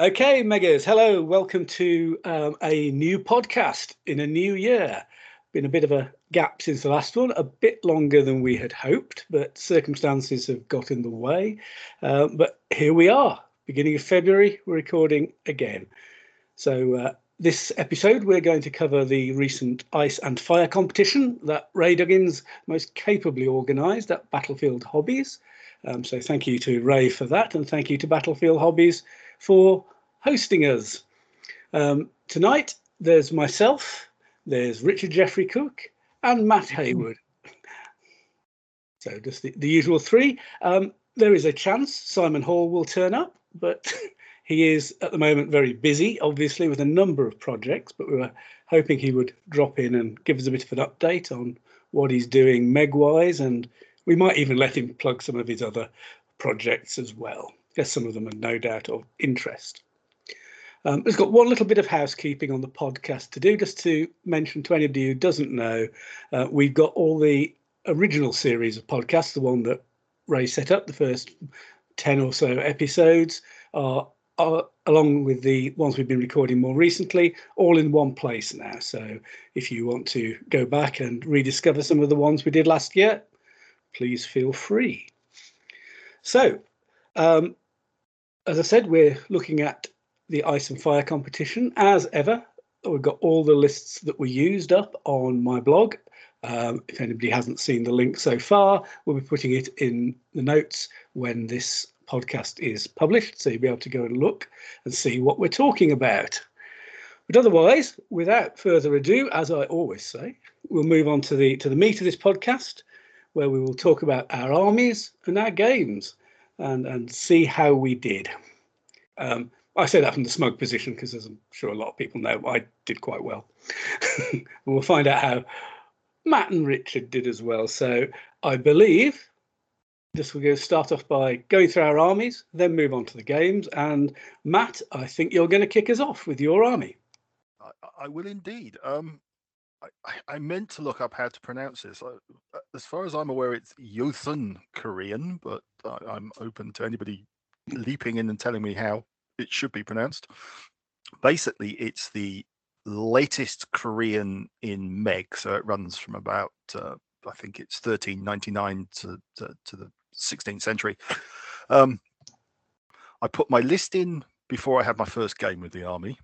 Okay, Megas, hello. Welcome to um, a new podcast in a new year. Been a bit of a gap since the last one, a bit longer than we had hoped, but circumstances have got in the way. Uh, but here we are, beginning of February, we're recording again. So, uh, this episode, we're going to cover the recent ice and fire competition that Ray Duggins most capably organised at Battlefield Hobbies. Um, so, thank you to Ray for that, and thank you to Battlefield Hobbies for hosting us. Um, tonight, there's myself, there's Richard Jeffrey Cook, and Matt Hayward. So, just the, the usual three. Um, there is a chance Simon Hall will turn up, but he is at the moment very busy, obviously, with a number of projects. But we were hoping he would drop in and give us a bit of an update on what he's doing Megwise, and we might even let him plug some of his other projects as well. Guess some of them are no doubt of interest. Um, has got one little bit of housekeeping on the podcast to do, just to mention to anybody who doesn't know, uh, we've got all the original series of podcasts, the one that Ray set up, the first 10 or so episodes, are, are along with the ones we've been recording more recently, all in one place now. So if you want to go back and rediscover some of the ones we did last year, please feel free. So, um, as I said, we're looking at the ice and fire competition as ever. We've got all the lists that were used up on my blog. Um, if anybody hasn't seen the link so far, we'll be putting it in the notes when this podcast is published, so you'll be able to go and look and see what we're talking about. But otherwise, without further ado, as I always say, we'll move on to the to the meat of this podcast, where we will talk about our armies and our games and and see how we did. Um, I say that from the smug position because, as I'm sure a lot of people know, I did quite well. we'll find out how Matt and Richard did as well. So I believe this will go start off by going through our armies, then move on to the games. And Matt, I think you're going to kick us off with your army. I, I will indeed. Um, I, I, meant to look up how to pronounce this. Uh, as far as I'm aware, it's Yosun Korean, but I, am open to anybody leaping in and telling me how it should be pronounced. Basically, it's the latest Korean in Meg, so it runs from about uh, I think it's 1399 to, to, to the 16th century. Um, I put my list in before I had my first game with the army,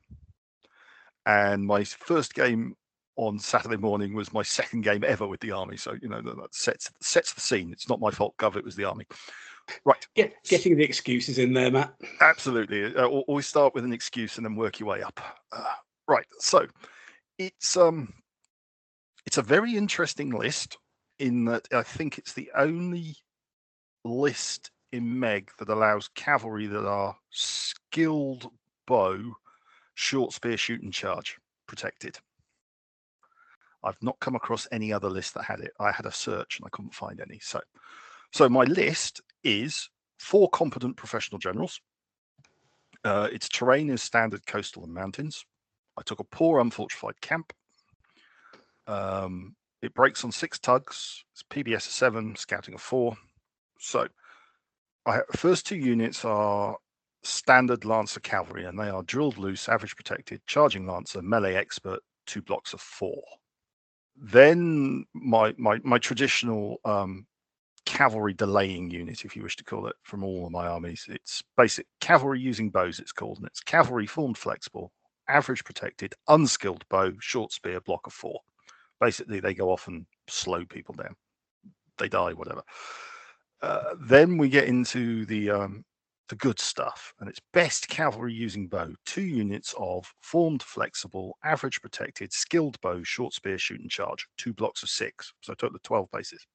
and my first game on Saturday morning was my second game ever with the army. So you know that sets sets the scene. It's not my fault, Gov. It was the army. Right. Get, getting the excuses in there, Matt. Absolutely. Uh, always start with an excuse and then work your way up. Uh, right. So it's um it's a very interesting list in that I think it's the only list in Meg that allows cavalry that are skilled bow, short spear, shoot and charge protected. I've not come across any other list that had it. I had a search and I couldn't find any. So, so my list is four competent professional generals. Uh, its terrain is standard coastal and mountains. I took a poor unfortified camp. Um, it breaks on six tugs. It's PBS of seven, scouting of four. So, I first two units are standard Lancer cavalry, and they are drilled loose, average protected, charging Lancer, melee expert, two blocks of four. Then my my my traditional um, cavalry delaying unit, if you wish to call it, from all of my armies. It's basic cavalry using bows, it's called, and it's cavalry formed flexible, average protected, unskilled bow, short spear, block of four. Basically, they go off and slow people down. They die, whatever. Uh, then we get into the um, the good stuff, and it's best cavalry using bow. Two units of formed, flexible, average protected, skilled bow, short spear, shoot and charge. Two blocks of six, so total twelve bases.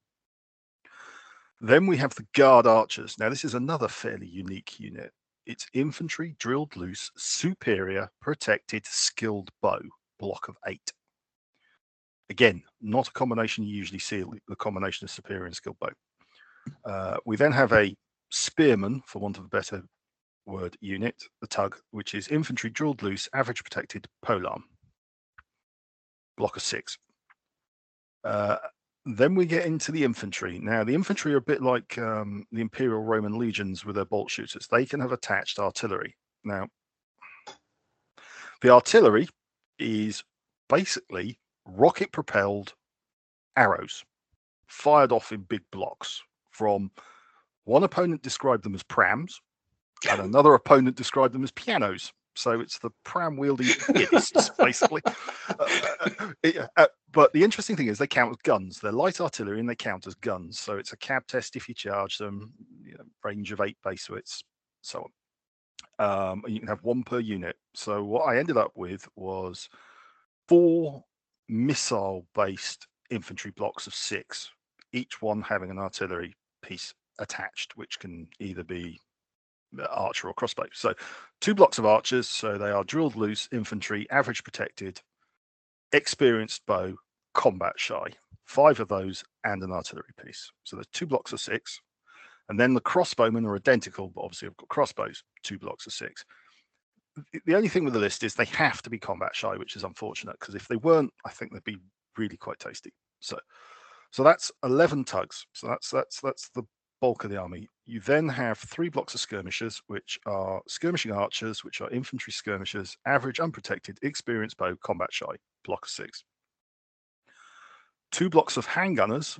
Then we have the Guard Archers. Now, this is another fairly unique unit. It's infantry drilled loose, superior, protected, skilled bow, block of eight. Again, not a combination you usually see, the combination of superior and skilled bow. Uh, we then have a spearman, for want of a better word, unit, the tug, which is infantry drilled loose, average protected, polearm, block of six. Uh, then we get into the infantry. Now, the infantry are a bit like um, the Imperial Roman legions with their bolt shooters. They can have attached artillery. Now, The artillery is basically rocket propelled arrows fired off in big blocks from one opponent described them as prams and another opponent described them as pianos. So it's the pram wielding pianists basically. Uh, uh, but the interesting thing is they count as guns. They're light artillery and they count as guns. So it's a cab test if you charge them you know, range of eight base widths so on. Um, you can have one per unit. So what i ended up with was four missile based infantry blocks of six, each one having an artillery piece attached, which can either be archer or crossbow. So two blocks of archers, so they are drilled loose infantry, average protected, experienced bow, combat shy. Five of those and an artillery piece. So there's two blocks of six. And then the crossbowmen are identical, but obviously I've got crossbows, two blocks of six the only thing with the list is they have to be combat shy, which is unfortunate because if they weren't, I think they'd be really quite tasty. So, so that's eleven tugs. So that's that's that's the bulk of the army. You then have three blocks of skirmishers, which are skirmishing archers, which are infantry skirmishers, average unprotected, experienced bow, combat shy, block of six. Two blocks of handgunners,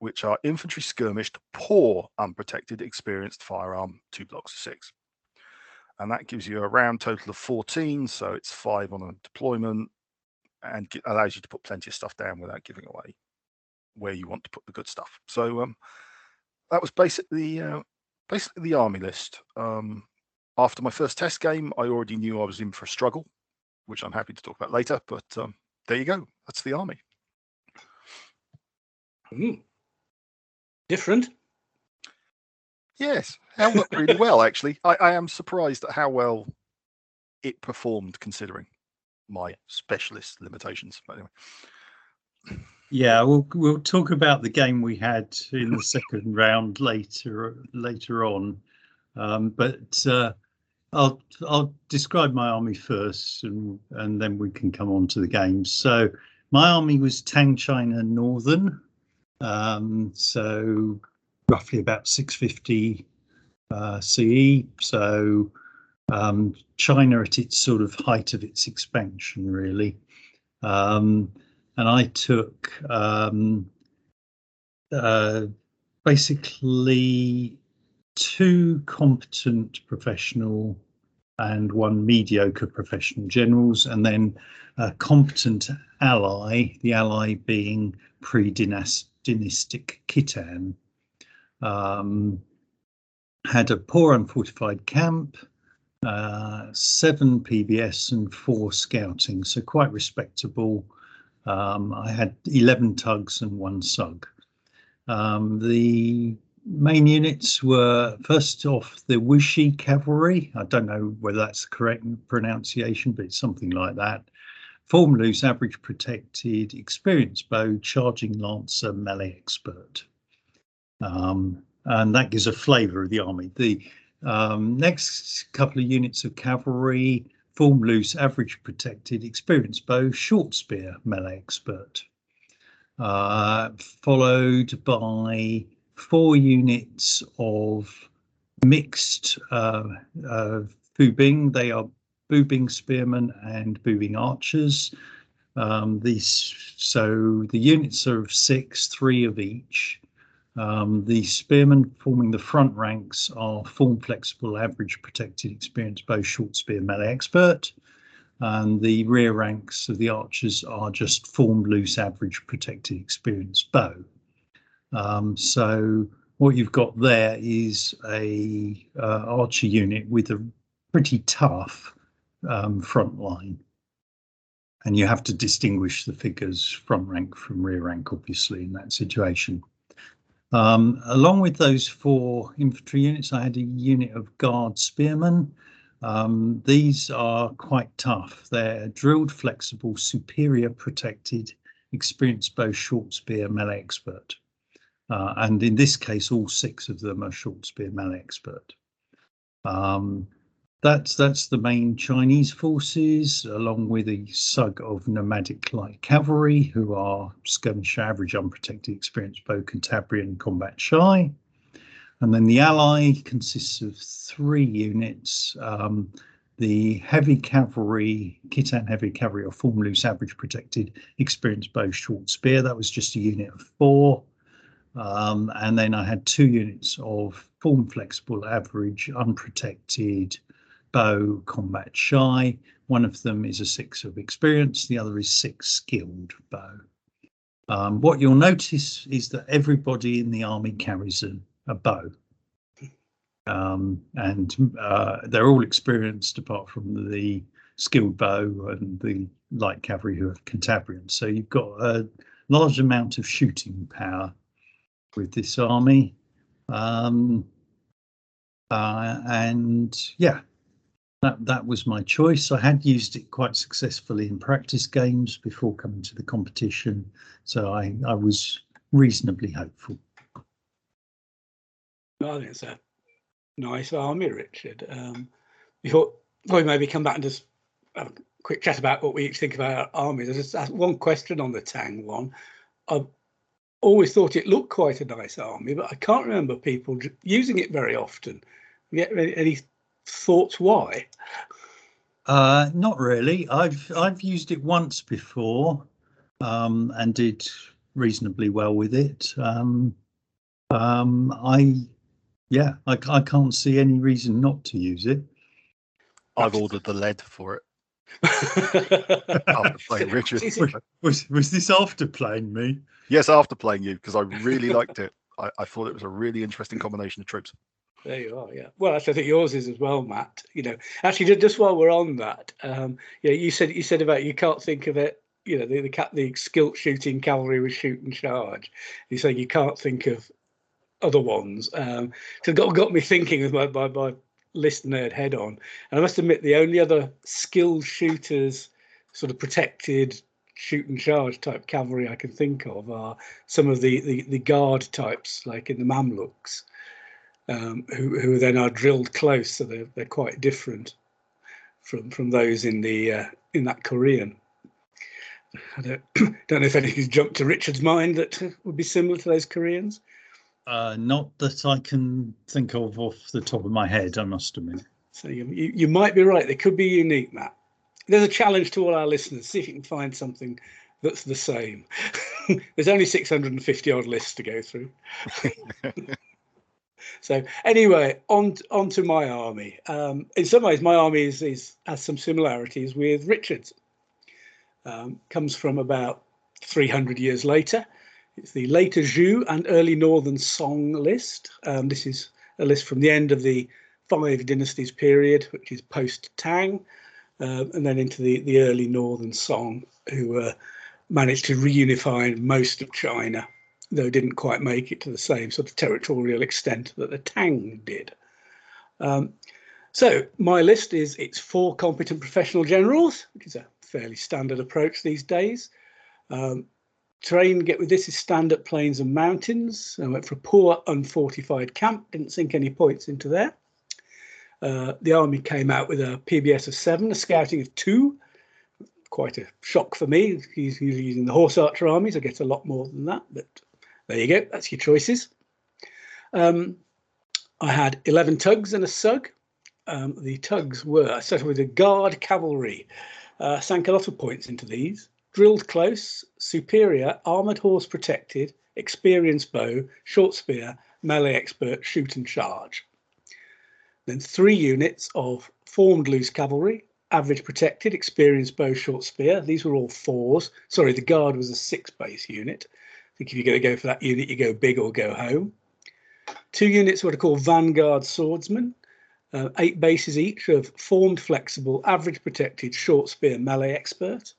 which are infantry skirmished, poor unprotected, experienced firearm, two blocks of six and that gives you a round total of 14 so it's five on a deployment and allows you to put plenty of stuff down without giving away where you want to put the good stuff so um, that was basically uh, basically the army list um, after my first test game i already knew i was in for a struggle which i'm happy to talk about later but um, there you go that's the army mm. different Yes, held up really well. Actually, I, I am surprised at how well it performed, considering my specialist limitations. But anyway. Yeah, we'll we'll talk about the game we had in the second round later later on, um, but uh, I'll I'll describe my army first, and and then we can come on to the game. So my army was Tang China Northern, um, so roughly about 650 uh, CE. So um, China at its sort of height of its expansion, really. Um, and I took um, uh, basically two competent professional and one mediocre professional generals, and then a competent ally, the ally being pre-dynastic Khitan, um, had a poor unfortified camp, uh, seven PBS and four scouting, so quite respectable. Um, I had 11 tugs and one sug. Um, the main units were first off the Wuxi cavalry. I don't know whether that's the correct pronunciation, but it's something like that. Form loose, average protected, experienced bow, charging lancer, melee expert. Um, and that gives a flavour of the army. The um, next couple of units of cavalry, form loose, average protected, experienced bow, short spear, melee expert. Uh, followed by four units of mixed uh, uh, Bubing. They are Bubing spearmen and Bubing archers. Um, these so the units are of six, three of each. Um, the spearmen forming the front ranks are form flexible, average protected, experienced bow, short spear, melee expert. And the rear ranks of the archers are just form loose, average protected, experienced bow. Um, so what you've got there is a uh, archer unit with a pretty tough um, front line. And you have to distinguish the figures front rank from rear rank, obviously, in that situation. Um, along with those four infantry units, I had a unit of guard spearmen. Um, these are quite tough. They're drilled, flexible, superior protected, experienced bow short spear melee expert. Uh, and in this case, all six of them are short spear melee expert. Um, that's that's the main Chinese forces, along with a sug of nomadic light cavalry, who are skirmish average, unprotected, experienced bow Cantabrian combat shy. And then the ally consists of three units. Um, the heavy cavalry, Khitan heavy cavalry or form loose average protected experienced bow short spear. That was just a unit of four. Um, and then I had two units of form flexible average unprotected bow combat shy. One of them is a six of experience, the other is six skilled bow. Um, what you'll notice is that everybody in the army carries a, a bow. Um, and uh, they're all experienced apart from the skilled bow and the light cavalry who are Cantabrians. So you've got a large amount of shooting power with this army. Um, uh, and yeah, that that was my choice. I had used it quite successfully in practice games before coming to the competition, so I I was reasonably hopeful. I think it's a nice army, Richard. Um, we thought we maybe come back and just have a quick chat about what we each think about our armies. There's just one question on the Tang one. I've always thought it looked quite a nice army, but I can't remember people using it very often. Any thoughts why? Uh, not really. I've I've used it once before, um, and did reasonably well with it. Um, um, I, yeah, I, I can't see any reason not to use it. I've ordered the lead for it. after playing Richard. Was was this after playing me? Yes, after playing you because I really liked it. I, I thought it was a really interesting combination of troops. There you are. Yeah. Well, actually, I think yours is as well, Matt. You know, actually, just while we're on that, um, yeah, you said you said about you can't think of it. You know, the the, cat, the shooting cavalry was shoot and charge. You say you can't think of other ones. Um, so got got me thinking with my my, my list nerd head on. And I must admit, the only other skilled shooters, sort of protected shoot and charge type cavalry I can think of are some of the the, the guard types, like in the Mamluks um, who, who then are drilled close, so they're, they're quite different from from those in the uh, in that Korean. I don't, don't know if anything's jumped to Richard's mind that would be similar to those Koreans. Uh, not that I can think of off the top of my head, I must admit. So you, you, you might be right. They could be unique, Matt. There's a challenge to all our listeners. See if you can find something that's the same. There's only 650 odd lists to go through. So anyway, on on to my army. Um, in some ways, my army is, is has some similarities with Richard's. Um, comes from about 300 years later. It's the later Zhou and early Northern Song list. Um, this is a list from the end of the Five Dynasties period, which is post Tang, uh, and then into the, the early Northern Song, who uh, managed to reunify most of China though didn't quite make it to the same sort of territorial extent that the Tang did. Um, so my list is it's four competent professional generals, which is a fairly standard approach these days. Um, terrain, get with this, is standard plains and mountains. I went for a poor unfortified camp, didn't sink any points into there. Uh, the army came out with a PBS of seven, a scouting of two. Quite a shock for me. He's usually using the horse archer armies. I get a lot more than that, but there you go. That's your choices. Um, I had 11 tugs and a sug. Um, the tugs were set with a guard cavalry. Uh, sank a lot of points into these. Drilled close, superior, armoured horse protected, experienced bow, short spear, melee expert, shoot and charge. Then three units of formed loose cavalry, average protected, experienced bow, short spear. These were all fours. Sorry, the guard was a six base unit think if you're going to go for that unit, you go big or go home. Two units, what are called Vanguard Swordsmen, uh, eight bases each of formed flexible, average protected, short spear melee expert.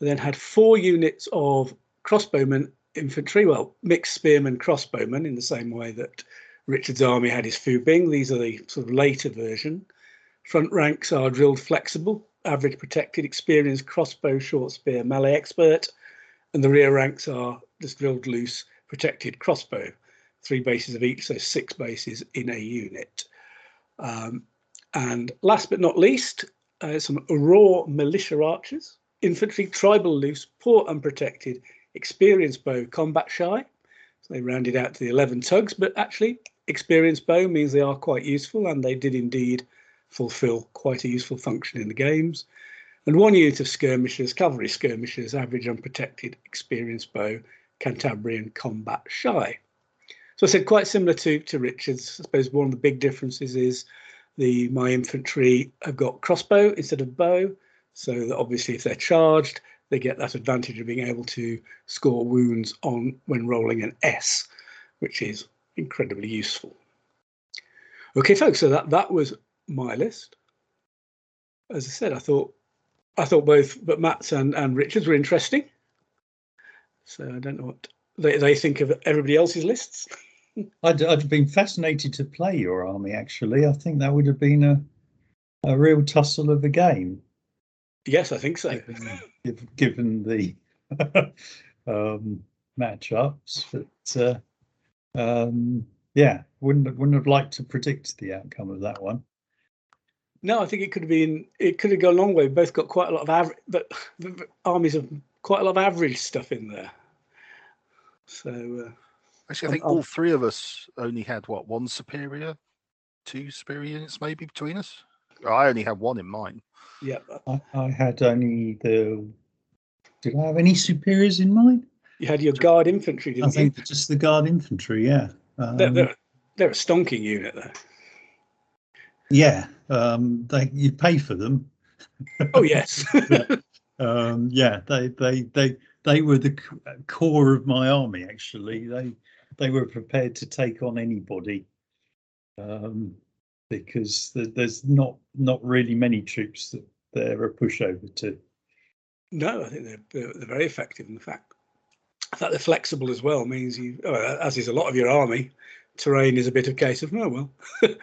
then had four units of crossbowmen infantry, well, mixed spearmen crossbowmen in the same way that Richard's army had his Fu Bing. These are the sort of later version. Front ranks are drilled flexible, average protected, experienced crossbow, short spear, melee expert. And the rear ranks are just drilled loose, protected crossbow, three bases of each, so six bases in a unit. Um, and last but not least, uh, some raw militia archers, infantry, tribal loose, poor unprotected, experienced bow, combat shy. So they rounded out to the 11 tugs, but actually, experienced bow means they are quite useful, and they did indeed fulfill quite a useful function in the games. And one unit of skirmishers, cavalry skirmishers, average unprotected, experienced bow, Cantabrian combat shy. So I said quite similar to, to Richard's. I suppose one of the big differences is the my infantry have got crossbow instead of bow. So that obviously if they're charged, they get that advantage of being able to score wounds on when rolling an S, which is incredibly useful. Okay, folks, so that, that was my list. As I said, I thought I thought both but Matt's and, and Richard's were interesting. So I don't know what they, they think of everybody else's lists. I'd, I'd been fascinated to play your army actually. I think that would have been a a real tussle of a game. Yes, I think so. Given, given the um, matchups, but uh, um, yeah, wouldn't wouldn't have liked to predict the outcome of that one. No, I think it could have been. It could have gone a long way. We Both got quite a lot of average, but armies of quite a lot of average stuff in there. So uh, actually, I think all three of us only had what one superior, two superior units maybe between us. I only had one in mine. Yeah, I, I had only the. Did I have any superiors in mine? You had your guard infantry, didn't I think just the guard infantry. Yeah. Um, They're, they're, they're a stonking unit, though. Yeah, um, they you pay for them. Oh yes. um, yeah, they they they they were the core of my army. Actually, they they were prepared to take on anybody um, because th- there's not not really many troops that they're a pushover to. no, I think they're, they're, very effective. In fact, the fact they're flexible as well means you, oh, as is a lot of your army, terrain is a bit of a case of oh well,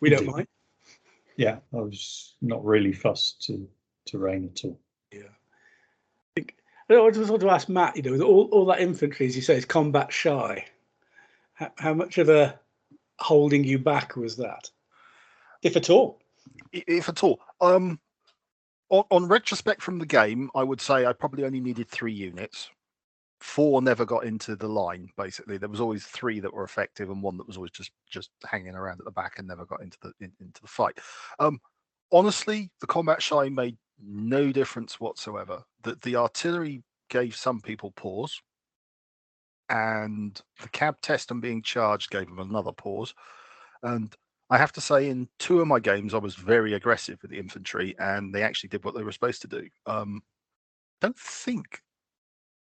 we don't Indeed. mind. Yeah, I was not really fussed to terrain at all. Yeah. I just want to ask Matt. You know, with all, all that infantry, as you say, is combat shy. How, how much of a holding you back was that, if at all? If at all. Um, on, on retrospect from the game, I would say I probably only needed three units. Four never got into the line. Basically, there was always three that were effective, and one that was always just just hanging around at the back and never got into the in, into the fight. Um, honestly, the combat shy made no difference whatsoever. That the artillery gave some people pause, and the cab test and being charged gave them another pause. And I have to say, in two of my games, I was very aggressive with the infantry, and they actually did what they were supposed to do. Um, don't think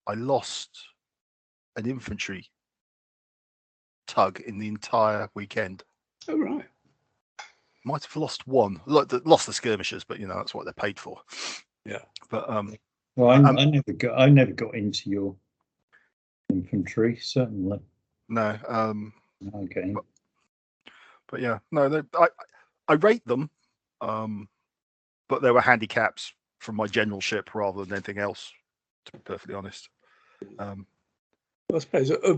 I lost an infantry tug in the entire weekend. Oh right. Might have lost one, like the, lost the skirmishers, but you know that's what they're paid for. Yeah. But um, Well, I, Um, I never got I never got into your infantry. Certainly, no, um, okay. but yeah, no, they, I I rate them, um, but there were handicaps from my generalship rather than anything else. To be perfectly honest, um, I suppose uh,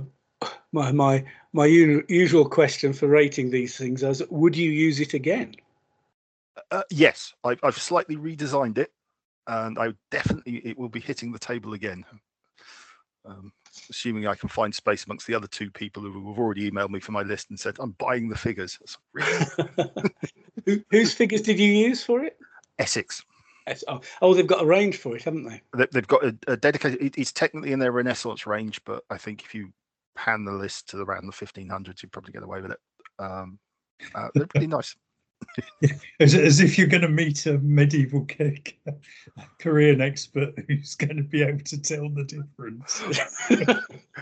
my my my usual question for rating these things is: Would you use it again? uh, yes, I, I've slightly redesigned it, and I definitely it will be hitting the table again. Um, assuming I can find space amongst the other two people who have already emailed me for my list and said I'm buying the figures. Really? Whose figures did you use for it? Essex. Oh, oh, they've got a range for it, haven't they? They- They've got a, a dedicated. It's technically in their Renaissance range, but I think if you pan the list to around the 1500s, you'd probably get away with it. Um, uh, they're pretty nice. As, as if you're going to meet a medieval kick, Korean expert who's going to be able to tell the difference.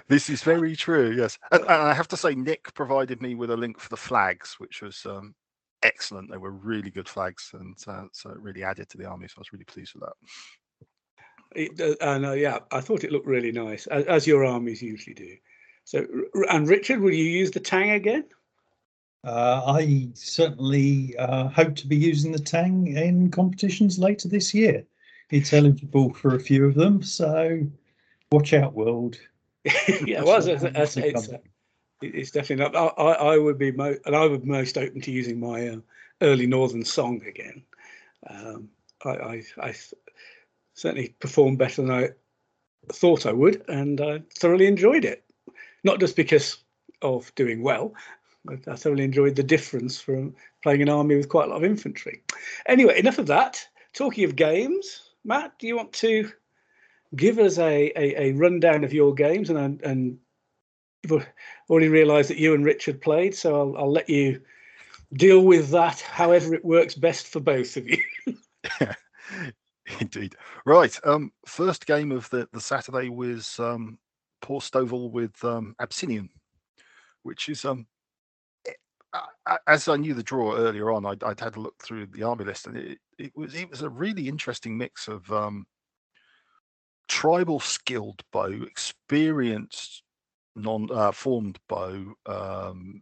This is very true. Yes, and, and I have to say, Nick provided me with a link for the flags, which was um, excellent. They were really good flags, and uh, so it really added to the army. So I was really pleased with that. It, uh, and uh, yeah, I thought it looked really nice, as, as your armies usually do. So, and Richard, will you use the Tang again? Uh, I certainly uh, hope to be using the Tang in competitions later this year. It's eligible for a few of them, so watch out, world. yeah, well, as, I- as it's, uh, it's definitely not. I, I, I would be mo- and I would be most open to using my uh, early Northern song again. Um, I, I, I certainly performed better than I thought I would, and I thoroughly enjoyed it. Not just because of doing well, I thoroughly enjoyed the difference from playing an army with quite a lot of infantry. Anyway, enough of that. Talking of games, Matt, do you want to give us a, a, a rundown of your games? And and already realised that you and Richard played, so I'll, I'll let you deal with that however it works best for both of you. Indeed. Right. Um, first game of the, the Saturday was um, Paul Stovall with um, Abyssinian, which is um, eh, as I knew the draw earlier on, I'd, I'd, had a look through the army list, and it, it was it was a really interesting mix of um, tribal skilled bow, experienced non uh, formed bow, um,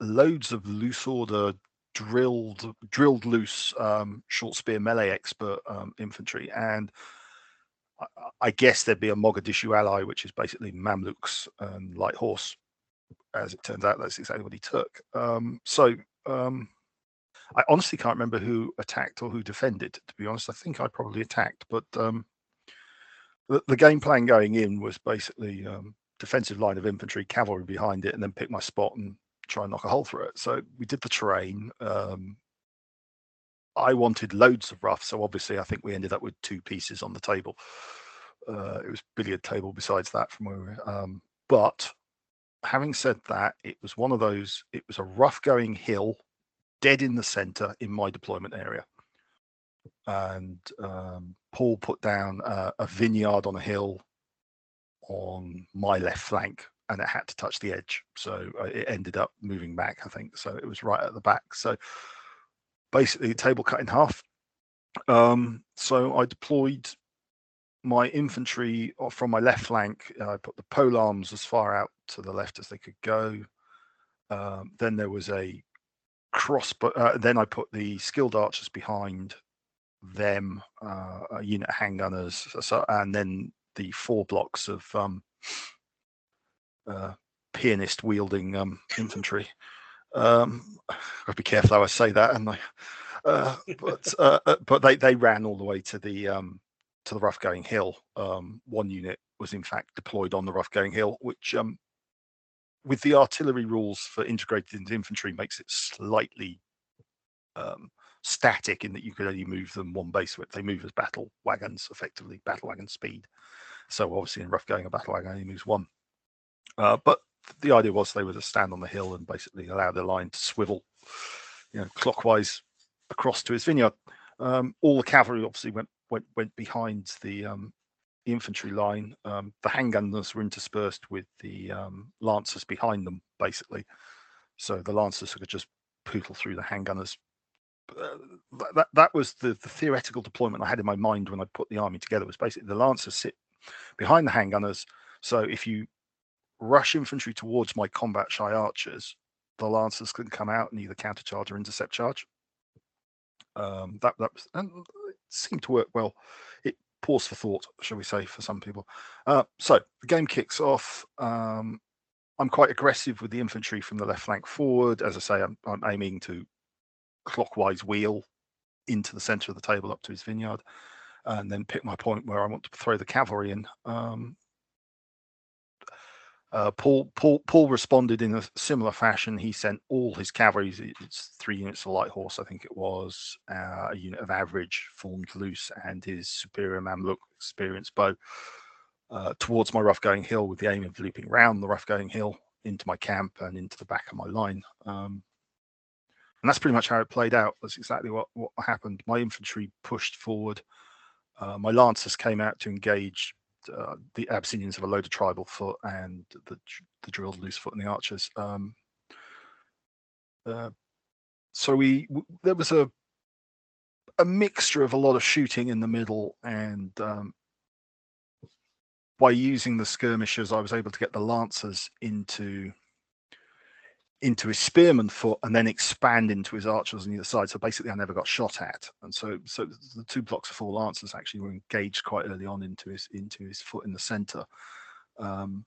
loads of loose order drilled drilled loose um, short spear melee expert um, infantry, and I, guess there'd be a Mogadishu ally, which is basically Mamluks and light horse. As it turns out, that's exactly what he took. Um, so um, I honestly can't remember who attacked or who defended. To be honest, I think I probably attacked, but um, the, the, game plan going in was basically um, defensive line of infantry, cavalry behind it, and then pick my spot and try and knock a hole through it. So we did the terrain. Um, I wanted loads of rough, so obviously I think we ended up with two pieces on the table. Uh, it was billiard table besides that from where we were. Um, but having said that, it was one of those. It was a rough going hill, dead in the centre in my deployment area, and um, Paul put down uh, a vineyard on a hill on my left flank and it had to touch the edge. So uh, it ended up moving back, I think. So it was right at the back. So basically, table cut in half. Um, so I deployed my infantry from my left flank. I put the pole arms as far out to the left as they could go. Um, then there was a crossbow. Uh, then I put the skilled archers behind them, uh, a unit of handgunners, so, and then the four blocks of um, uh, pianist wielding um, infantry. Um, I'd be careful how I say that, and. Uh, but uh, uh, but they they ran all the way to the um, to the rough going hill. Um, one unit was in fact deployed on the rough going hill, which um, with the artillery rules for integrated into infantry makes it slightly um, static in that you could only move them one base width. They move as battle wagons, effectively battle wagon speed. So obviously in rough going, a battle wagon only moves one. Uh, but the idea was they would just stand on the hill and basically allow the line to swivel, you know, clockwise across to his vineyard. Um, all the cavalry obviously went went went behind the, um, infantry line. Um, the handgunners were interspersed with the um, lancers behind them, basically. So the lancers could just pootle through the handgunners. Uh, that that was the, the theoretical deployment I had in my mind when I put the army together. Was basically the lancers sit behind the handgunners. So if you rush infantry towards my combat shy archers, the lancers can come out and either countercharge or intercept charge. Um, that that was, and it seemed to work well. It pause for thought, shall we say, for some people. Uh, so the game kicks off. Um, I'm quite aggressive with the infantry from the left flank forward. As I say, I'm, I'm aiming to clockwise wheel into the center of the table up to his vineyard, and then pick my point where I want to throw the cavalry in. Um, uh, Paul, Paul, Paul responded in a similar fashion. He sent all his cavalry, it's three units of light horse, I think it was, uh, a unit of average formed loose, and his superior Mamluk experienced bow uh, towards my rough going hill with the aim of looping round the rough going hill into my camp and into the back of my line. Um, and that's pretty much how it played out. That's exactly what, what happened. My infantry pushed forward. Uh, my lancers came out to engage uh, the Abyssinians have a load of tribal foot and the the drilled loose foot and the archers. Um, uh, so we w- there was a a mixture of a lot of shooting in the middle and um, by using the skirmishers, I was able to get the lancers into into his spearman foot and then expand into his archers on either side. So basically, I never got shot at, and so so the two blocks of four lancers actually were engaged quite early on into his into his foot in the center. Um,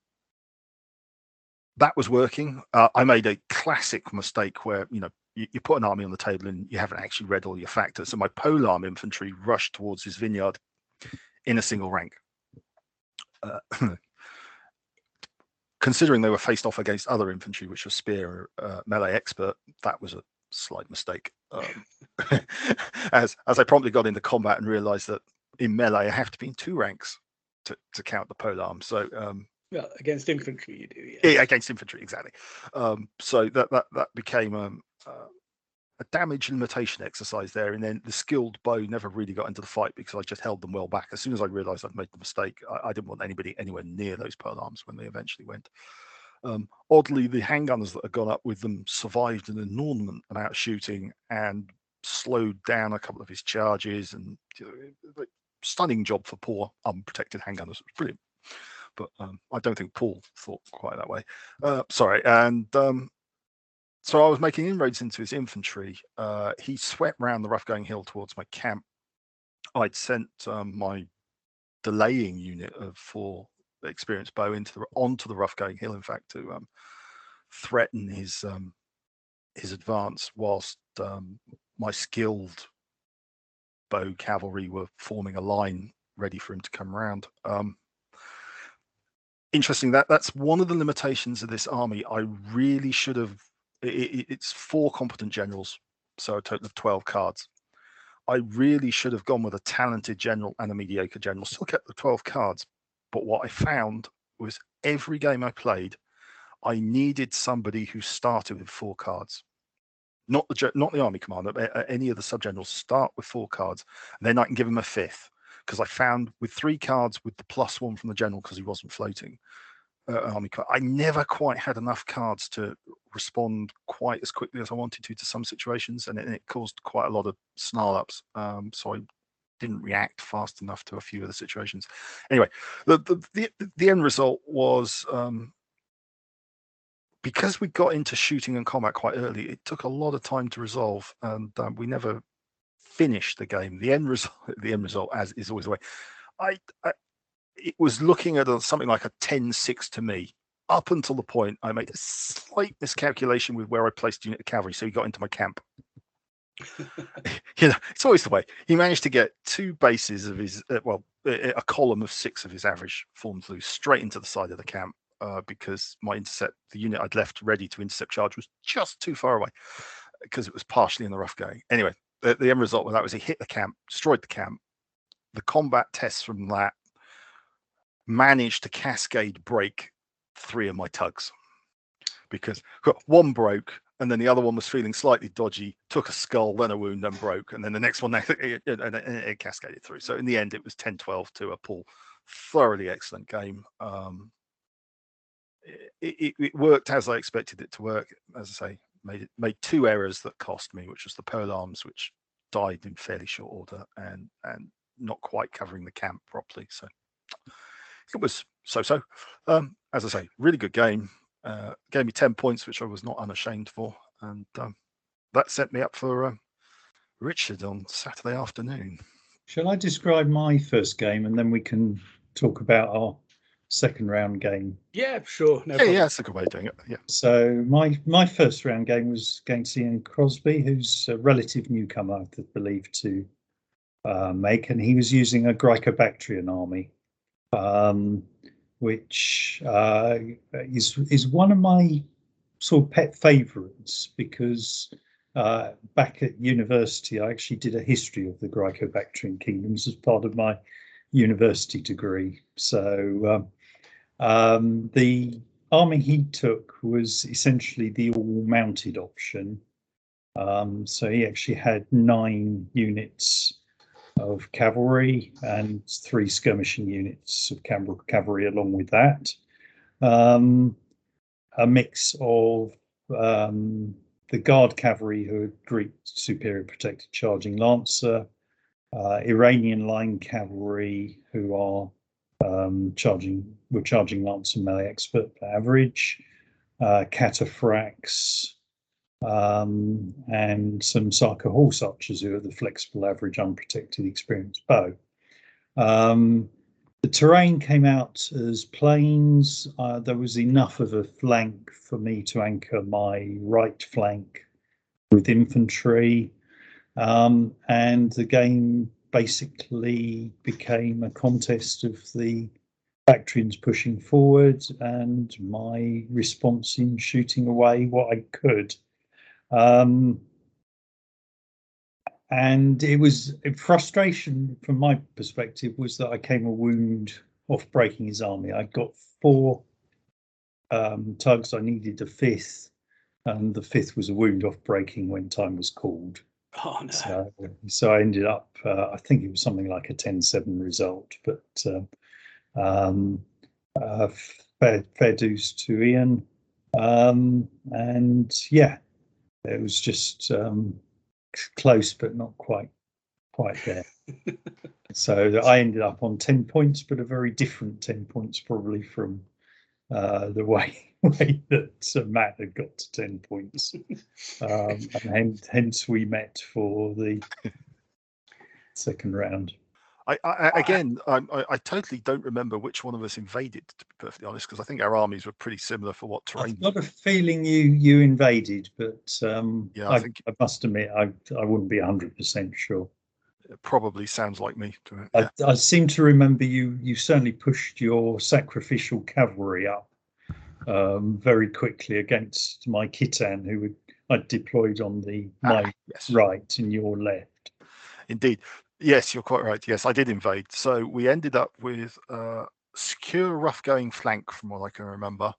that was working. Uh, I made a classic mistake where you know you, you, put an army on the table and you haven't actually read all your factors. So my polearm infantry rushed towards his vineyard in a single rank. Uh, considering they were faced off against other infantry, which was spear uh, melee expert, that was a slight mistake. Um, as as I promptly got into combat and realised that in melee I have to be in two ranks to, to count the pole arm. So um, well, against infantry you do, yeah. yeah against infantry exactly. Um, so that that that became um, uh, a damage limitation exercise there, and then the skilled bow never really got into the fight because I just held them well back. As soon as I realised I'd made the mistake, I, I, didn't want anybody anywhere near those pole arms when they eventually went. Um, oddly, the handgunners that had gone up with them survived an enormous amount of shooting and slowed down a couple of his charges. And you know, stunning job for poor unprotected handgunners. It was brilliant. But um, I don't think Paul thought quite that way. Uh, sorry. And um, so I was making inroads into his infantry. Uh, he swept round the rough going hill towards my camp. I'd sent um, my delaying unit of four experienced bow into the onto the rough going hill, in fact, to um, threaten his um, his advance, whilst um, my skilled bow cavalry were forming a line ready for him to come round Um, interesting that that's one of the limitations of this army. I really should have it, it's four competent generals, so a total of 12 cards. I really should have gone with a talented general and a mediocre general. Still kept the 12 cards, but what I found was every game I played, I needed somebody who started with four cards. Not the not the army commander, but any of the sub generals start with four cards, and then I can give him a fifth because I found with three cards with the plus one from the general because he wasn't floating, uh, army card. I never quite had enough cards to respond quite as quickly as I wanted to to some situations, and it, it caused quite a lot of snarl ups. Um, so I didn't react fast enough to a few of the situations. Anyway, the the the, the end result was. Um, because we got into shooting and combat quite early, it took a lot of time to resolve, and um, we never finished the game. The end result, the end result, as is always the way. I, I it was looking at a, something like a 10-6 to me up until the point I made a slight miscalculation with where I placed unit of cavalry, so he got into my camp. you know, it's always the way. He managed to get two bases of his, uh, well, a, a, column of six of his average forms loose straight into the side of the camp uh, because my intercept, the unit I'd left ready to intercept charge, was just too far away because it was partially in the rough going. Anyway, the, the end result of that was he hit the camp, destroyed the camp. The combat tests from that managed to cascade break three of my tugs because one broke and then the other one was feeling slightly dodgy took a skull then a wound then broke and then the next one it, it, it cascaded through. So in the end it was 10 12 to a pull thoroughly excellent game. Um, it, it, worked as i expected it to work. As i say made made two errors that cost me which was the pole arms which died in fairly short order and and not quite covering the camp properly. So it was so-so. Um, as I say, really good game. Uh, gave me ten points, which I was not unashamed for, and um, that set me up for uh, Richard on Saturday afternoon. Shall I describe my first game, and then we can talk about our second round game? Yeah, sure. No yeah, problem. yeah, that's a good way of doing it. Yeah. So my my first round game was against Ian Crosby, who's a relative newcomer, I believe, to uh, make, and he was using a Graeco-Bactrian army um, which uh, is is one of my sort of pet favourites because uh, back at university I actually did a history of the Graeco-Bactrian kingdoms as part of my university degree. So um, um, the army he took was essentially the all-mounted option. Um, so he actually had nine units of cavalry and three skirmishing units of cavalry along with that. Um, a mix of um, the guard cavalry who are Greek superior protected charging lancer, uh, Iranian line cavalry who are um, charging were charging lancer melee expert average, uh, cataphracts, um, and some Saka horse archers who are the flexible, average, unprotected, experienced bow. Um, the terrain came out as plains. Uh, there was enough of a flank for me to anchor my right flank with infantry. Um, and the game basically became a contest of the Bactrians pushing forward and my response in shooting away what I could. Um, and it was frustration from my perspective was that I came a wound off breaking his army. I got four um, tugs. I needed a fifth, and the fifth was a wound off breaking when time was called. Oh no. So, so I ended up, uh, I think it was something like a 10-7 result, but uh, um, uh, fair, fair dues to Ian. Um, and yeah, it was just um, close, but not quite quite there. so I ended up on 10 points, but a very different 10 points probably from uh, the way, way that uh, Matt had got to 10 points. Um, and hence, hence we met for the second round. I, I again, I, I, totally don't remember which one of us invaded. To be perfectly honest, because I think our armies were pretty similar for what terrain. I've got a feeling you you invaded, but um, Yeah, I I, think- I must admit I I wouldn't be hundred percent sure. It probably sounds like me. To me. I, I seem to remember you you certainly pushed your sacrificial cavalry up um, very quickly against my Khitan, who I deployed on the my Ah, yes, right and your left. indeed. Yes, you're quite right. Yes, I did invade. So we ended up with a secure, rough-going flank, from what I can remember.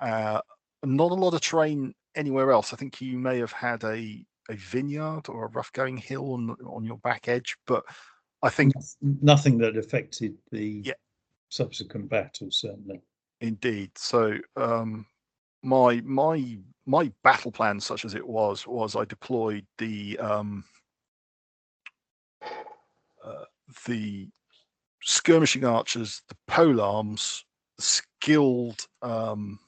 Uh, not a lot of terrain anywhere else. I think you may have had a a vineyard or a rough-going hill on on your back edge, but I think Nothing that affected the Yeah. subsequent battle, certainly. Indeed. So um, my my my battle plan, such as it was, was I deployed the um, the skirmishing archers, the pole arms, skilled um,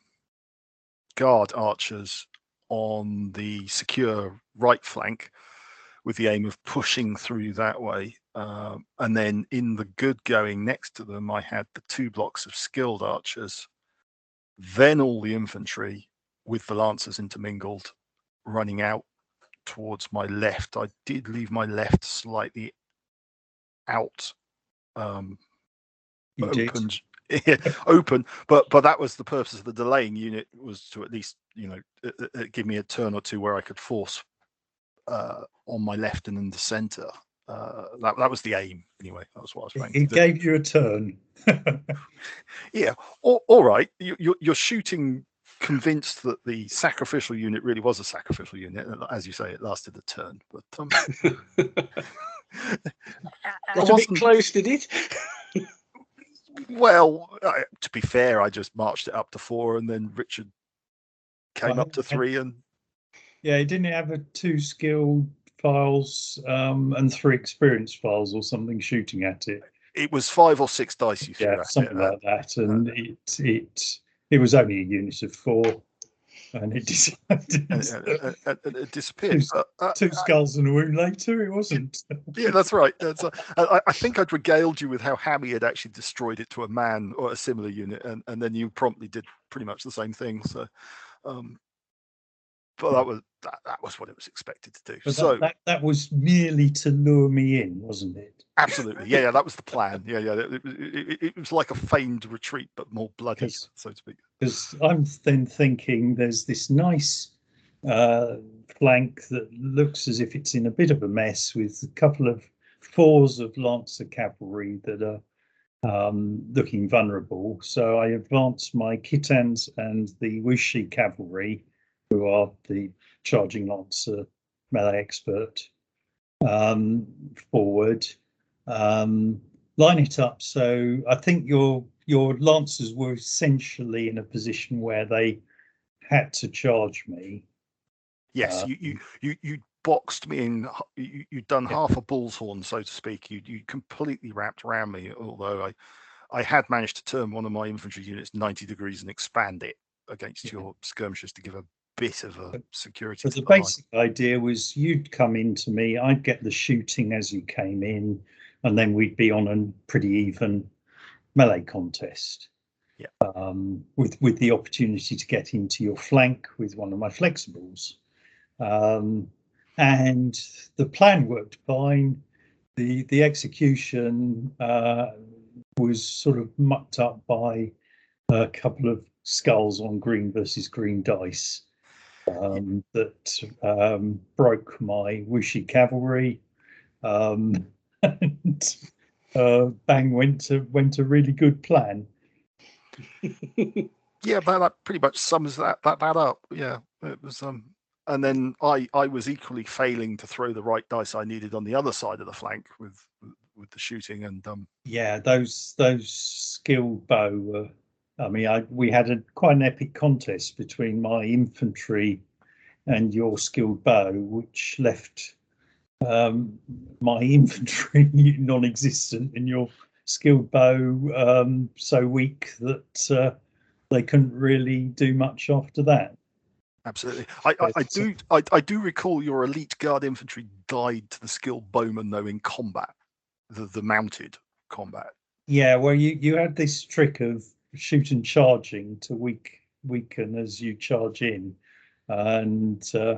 guard archers on the secure right flank, with the aim of pushing through that way. Um, and then in the good going next to them, I had the two blocks of skilled archers, then all the infantry with the lancers intermingled, running out towards my left. I did leave my left slightly out, um, You open, open. But but that was the purpose of the delaying unit was to at least you know uh, uh, uh, give me a turn or two where I could force uh, on my left and in the centre. Uh, that that was the aim anyway. That was what I was trying to It do. gave you a turn. Yeah, all, all right. You, you're, you're shooting convinced that the sacrificial unit really was a sacrificial unit. As you say, it lasted a turn. But um, I Got a bit wasn't- close, did it? well, I, to be fair, I just marched it up to four, and then Richard came Well, up to three, and Yeah, he didn't have a two skilled files um, and three experience files or something shooting at it. it was five or six dice you threw Yeah, at it. something uh, like that. And it it it was only a unit of four, and it decided and, and- and- and- and it disappeared. Two- uh, two skulls and a wound later. It wasn't. Yeah, that's right. That's, uh, I, I think I'd regaled you with how Hammy had actually destroyed it to a man or a similar unit, and, and then you promptly did pretty much the same thing. So, um, but that was that, that was what it was expected to do. But so that, that that was merely to lure me in, wasn't it? absolutely, yeah, yeah, that was the plan. Yeah, yeah, it, it, it, was like a feigned retreat, but more bloody, so to speak. because I'm then thinking there's this nice uh, flank that looks as if it's in a bit of a mess with a couple of fours of Lancer cavalry that are um, looking vulnerable. So I advance my Khitans and the Wuxi cavalry, who are the charging Lancer melee expert, um, forward. Um, line it up so I think your your lancers were essentially in a position where they had to charge me. Yes, Uh, you, you you you boxed me in. You, you'd done Yeah. half a bull's horn, so to speak. You you completely wrapped around me. Although I I had managed to turn one of my infantry units ninety degrees and expand it against Yeah. your skirmishers to give a bit of a security. But the line. basic idea was you'd come in to me, I'd get the shooting as you came in, and then we'd be on a pretty even melee contest. Yeah. Um, with with the opportunity to get into your flank with one of my flexibles. Um, and the plan worked fine. The the execution uh, was sort of mucked up by a couple of skulls on green versus green dice um, that um, broke my Wuxi cavalry. Um, and uh, bang went to went a really good plan. yeah, that, that pretty much sums that, that that up. Yeah, it was um, and then I I was equally failing to throw the right dice I needed on the other side of the flank with with the shooting and um. Yeah, those those skilled bow were. I mean, I we had a quite an epic contest between my infantry and your skilled bow, which left um, my infantry non-existent and your skilled bow um, so weak that uh, they couldn't really do much after that. Absolutely, I, I, I do. I, I, do recall your elite guard infantry died to the skilled bowman though in combat, the the mounted combat. Yeah, well, you you had this trick of shoot and charging to weak weaken as you charge in, and uh,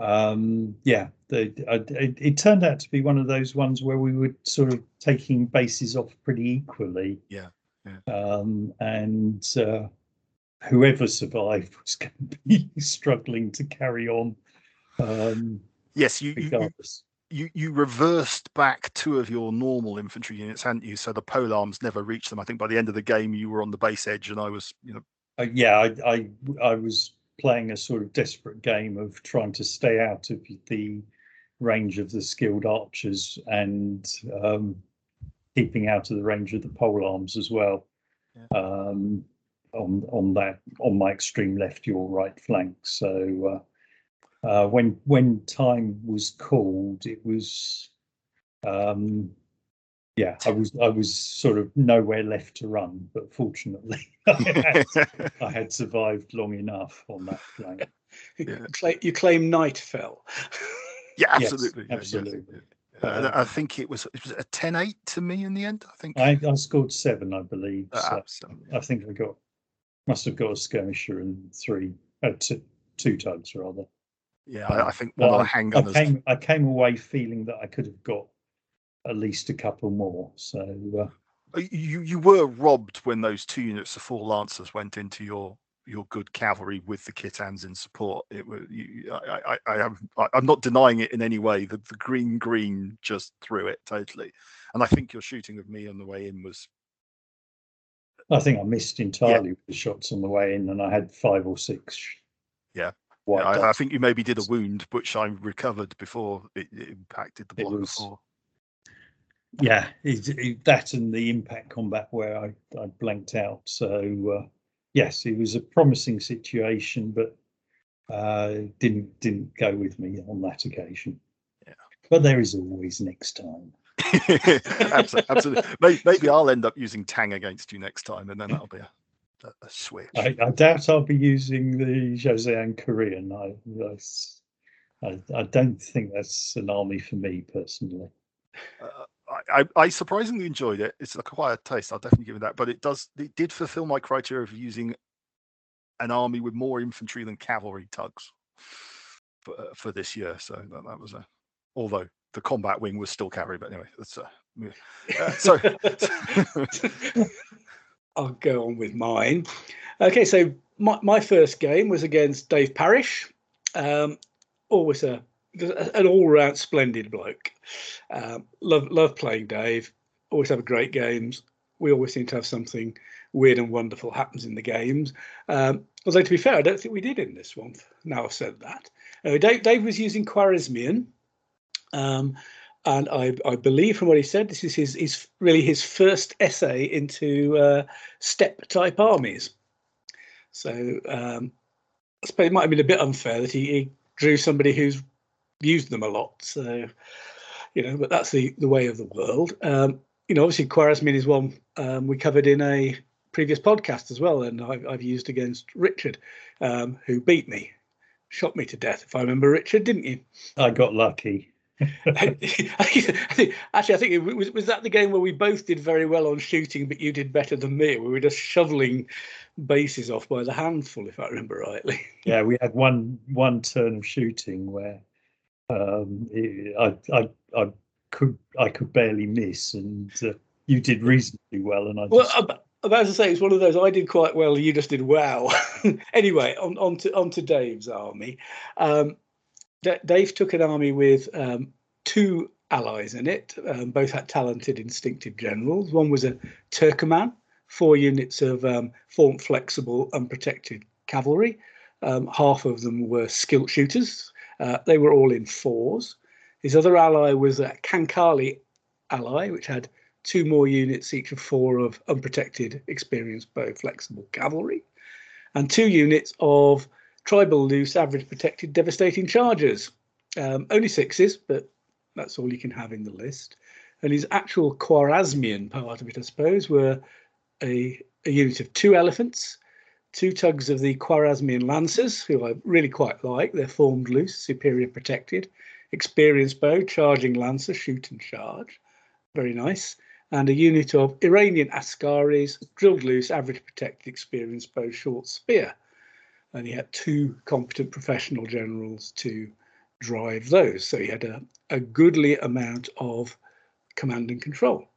um, yeah, the, it, it, turned out to be one of those ones where we were sort of taking bases off pretty equally. Yeah. yeah. Um, and uh, whoever survived was going to be struggling to carry on. Um, yes, you, you, you you reversed back two of your normal infantry units, hadn't you? So the pole arms never reached them. I think by the end of the game, you were on the base edge, and I was, you know. Uh, yeah, I, I I was playing a sort of desperate game of trying to stay out of the range of the skilled archers and um, keeping out of the range of the pole arms as well. Yeah. Um, on on that on my extreme left, your right flank. So uh, uh, when when time was called, it was um, yeah, I was I was sort of nowhere left to run, but fortunately, I, had, I had survived long enough on that flank. Yeah. You claim night fell. Yeah, absolutely, yes, absolutely. Yeah, uh, I think it was it was a 10-8 to me in the end. I think I, I scored seven, I believe. Uh, so I think I got must have got a skirmisher and three, uh, two, two tugs rather. Yeah, I, I think one of the. I came, I came away feeling that I could have got at least a couple more. So uh, uh, you you were robbed when those two units of four lancers went into your your good cavalry with the Khitans in support. It was you, I, I, I am I'm not denying it in any way. The, the green green just threw it totally, and I think your shooting of me on the way in was. I think I missed entirely yeah. with shots on the way in, and I had five or six. Yeah, yeah I, I, think you maybe did a wound, which I recovered before it, it impacted the block was, before yeah, it, it, that and the impact combat where I, I blanked out. So uh, yes, it was a promising situation, but uh, didn't didn't go with me on that occasion. Yeah. But there is always next time. absolutely, absolutely. Maybe, I'll end up using Tang against you next time, and then that'll be a, a, a switch. I, I, doubt I'll be using the Joseon Korean. I, I, I don't think that's an army for me personally. Uh, I, I, surprisingly enjoyed it. It's a quiet taste. I'll definitely give it that. But it does it did fulfill my criteria of using an army with more infantry than cavalry tugs for, uh, for this year. So that, that was a although the combat wing was still cavalry, but anyway, that's uh, uh so. I'll go on with mine. Okay, so my, my first game was against Dave Parish. Um, always a an all-round splendid bloke. Um, love love playing Dave. Always have great games. We always seem to have something weird and wonderful happens in the games. Um, although to be fair, I don't think we did in this one. Now I've said that. Uh, Dave, Dave, was using Khwarezmian, um, and I, I, believe from what he said, this is his, his really his first essay into uh, steppe type armies. So um, I suppose it might have been a bit unfair that he, he drew somebody who's used them a lot. So, you know, but that's the the way of the world. Um, you know, obviously, Khwarezmian is one um, we covered in a previous podcast as well, and I've, I've used against Richard, um, who beat me, shot me to death. If I remember, Richard, didn't you? I got lucky. Actually, I think it was was that the game where we both did very well on shooting, but you did better than me. We were just shoveling bases off by the handful, if I remember rightly. Yeah, we had one one turn of shooting where um, I, I, I could I could barely miss, and uh, you did reasonably well, and I. Well, just... about to say it's one of those I did quite well. You just did well. anyway, on, on to on to Dave's army. Um, D- Dave took an army with um, two allies in it. Um, both had talented instinctive generals. One was a Turkoman, four units of um, form flexible, unprotected cavalry. Um, half of them were skilled shooters. Uh, they were all in fours. His other ally was a Kankali ally, which had two more units, each of four of unprotected, experienced bow flexible cavalry, and two units of tribal loose, average protected, devastating charges. Um, only sixes, but that's all you can have in the list. And his actual Khwarezmian part of it, I suppose, were a, a unit of two elephants, two tugs of the Khwarezmian Lancers, who I really quite like. They're formed loose, superior protected, experienced bow, charging Lancer, shoot and charge. Very nice. And a unit of Iranian Askaris, drilled loose, average protected, experienced bow, short spear. And he had two competent professional generals to drive those. So he had a, a goodly amount of command and control.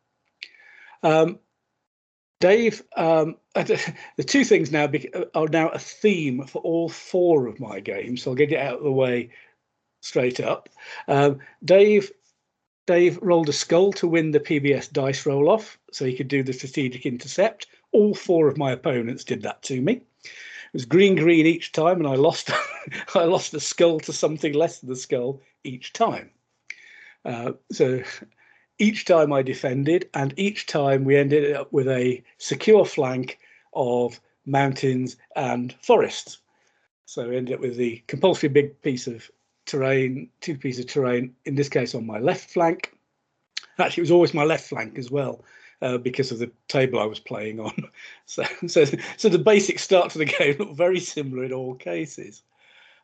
Um, Dave, um, the two things now are now a theme for all four of my games. So I'll get it out of the way straight up. Um, Dave, Dave rolled a skull to win the PBS dice roll off, so he could do the strategic intercept. All four of my opponents did that to me. Was green green each time, and I lost. I lost the skull to something less than the skull each time. Uh, so each time I defended, and each time we ended up with a secure flank of mountains and forests. So we ended up with the compulsory big piece of terrain, two pieces of terrain, in this case on my left flank. Actually, it was always my left flank as well, uh, because of the table I was playing on. So, so, so the basic start to the game looked very similar in all cases.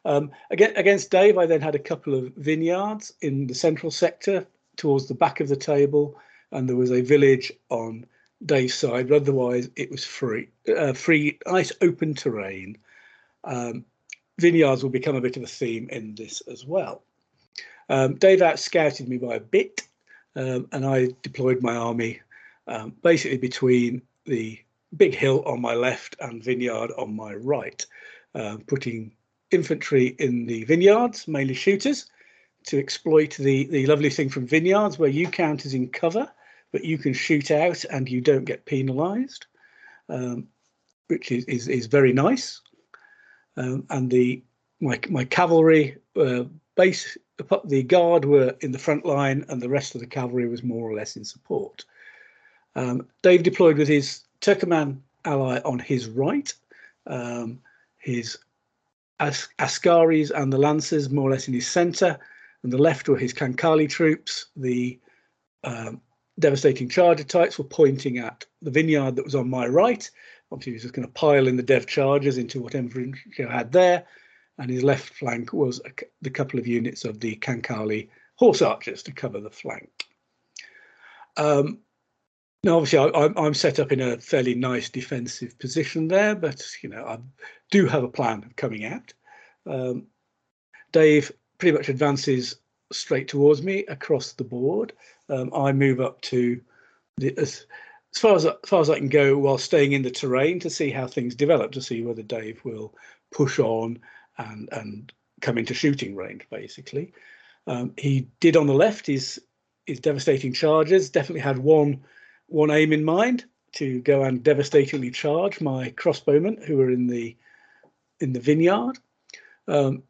Um, against Dave, I then had a couple of vineyards in the central sector towards the back of the table, and there was a village on Dave's side. But otherwise, it was free, uh, free, nice open terrain. Um, vineyards will become a bit of a theme in this as well. Um, Dave out scouted me by a bit, um, and I deployed my army um, basically between the big hill on my left and vineyard on my right, uh, putting infantry in the vineyards, mainly shooters, to exploit the, the lovely thing from vineyards where you count as in cover, but you can shoot out and you don't get penalized, um, which is, is, is, very nice. Um, and the my, my cavalry uh, base, the guard were in the front line and the rest of the cavalry was more or less in support. Um, Dave deployed with his Turkoman ally on his right, um, his As- Askaris and the Lancers more or less in his centre, and the left were his Kankali troops. The um, devastating charger types were pointing at the vineyard that was on my right. Obviously, he was just going to pile in the dev chargers into whatever he had there. And his left flank was a, the couple of units of the Kankali horse archers to cover the flank. Um, now, obviously, I, am set up in a fairly nice defensive position there, but you know I do have a plan of coming out. Um, Dave pretty much advances straight towards me across the board. Um, I move up to the, as, as, far as as far as I can go while staying in the terrain to see how things develop, to see whether Dave will push on and and come into shooting range. Basically, um, he did on the left. His his devastating charges definitely had one one aim in mind to go and devastatingly charge my crossbowmen who were in the in the vineyard. Um,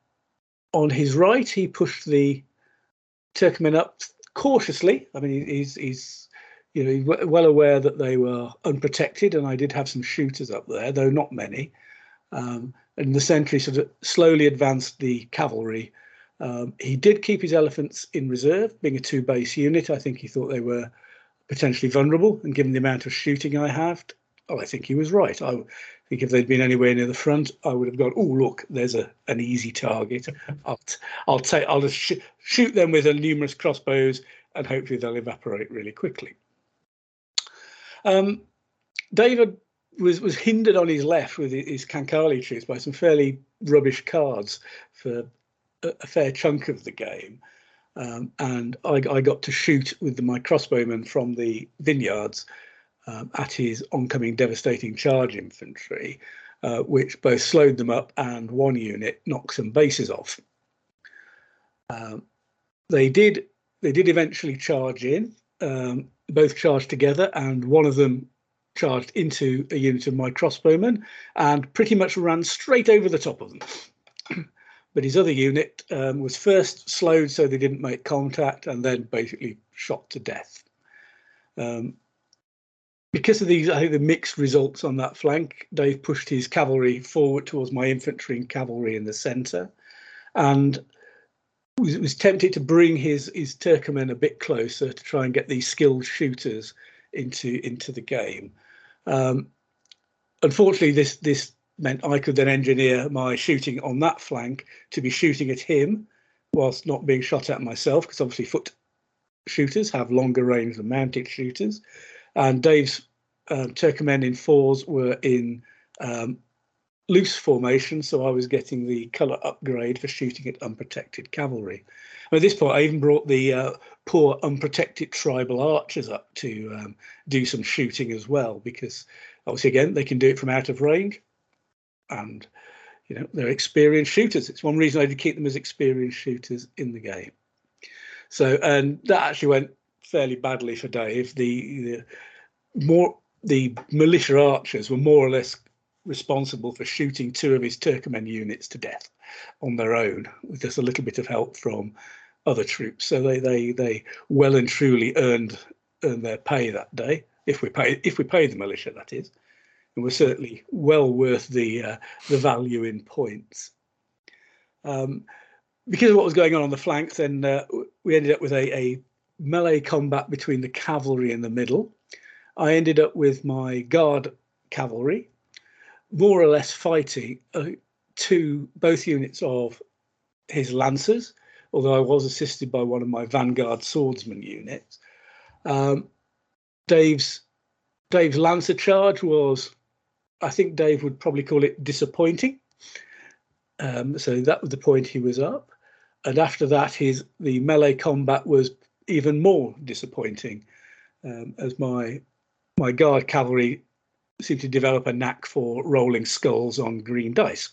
on his right, he pushed the Turkmen up cautiously. I mean, he's he's you know he's well aware that they were unprotected, and I did have some shooters up there, though not many. Um, and the sentry sort of slowly advanced the cavalry. Um, he did keep his elephants in reserve, being a two base unit. I think he thought they were potentially vulnerable, and given the amount of shooting I have, oh, I think he was right. I think if they'd been anywhere near the front, I would have gone, oh, look, there's a an easy target. I'll I'll take I'll just sh- shoot them with a numerous crossbows, and hopefully they'll evaporate really quickly. Um, David was was hindered on his left with his Kankali troops by some fairly rubbish cards for a, a fair chunk of the game. Um, and I, I, got to shoot with my crossbowmen from the vineyards um, at his oncoming devastating charge infantry, uh, which both slowed them up and one unit knocked some bases off. Um, they did they did eventually charge in, um, both charged together, and one of them charged into a unit of my crossbowmen and pretty much ran straight over the top of them. but his other unit um, was first slowed so they didn't make contact and then basically shot to death. Um, because of these, I think the mixed results on that flank, Dave pushed his cavalry forward towards my infantry and cavalry in the centre, and was, was tempted to bring his his Turkomen a bit closer to try and get these skilled shooters into into the game. Um, unfortunately, this this meant I could then engineer my shooting on that flank to be shooting at him whilst not being shot at myself, because obviously foot shooters have longer range than mounted shooters. And Dave's uh, Turkomen in fours were in um, loose formation, so I was getting the colour upgrade for shooting at unprotected cavalry. at this point, I even brought the uh, poor unprotected tribal archers up to um, do some shooting as well, because obviously, again, they can do it from out of range, and you know they're experienced shooters. It's one reason I did keep them as experienced shooters in the game. So, and that actually went fairly badly for Dave. The, the more the militia archers were more or less responsible for shooting two of his Turkmen units to death on their own, with just a little bit of help from other troops. So they they they well and truly earned earned their pay that day. If we pay if we pay the militia, that is, and were certainly well worth the uh, the value in points. Um, because of what was going on on the flanks, then uh, we ended up with a, a melee combat between the cavalry in the middle. I ended up with my guard cavalry, more or less fighting uh, two both units of his lancers, although I was assisted by one of my vanguard swordsman units. Um, Dave's Dave's lancer charge was, I think Dave would probably call it disappointing. Um, so that was the point he was up, and after that, his the melee combat was even more disappointing, um, as my my guard cavalry seemed to develop a knack for rolling skulls on green dice,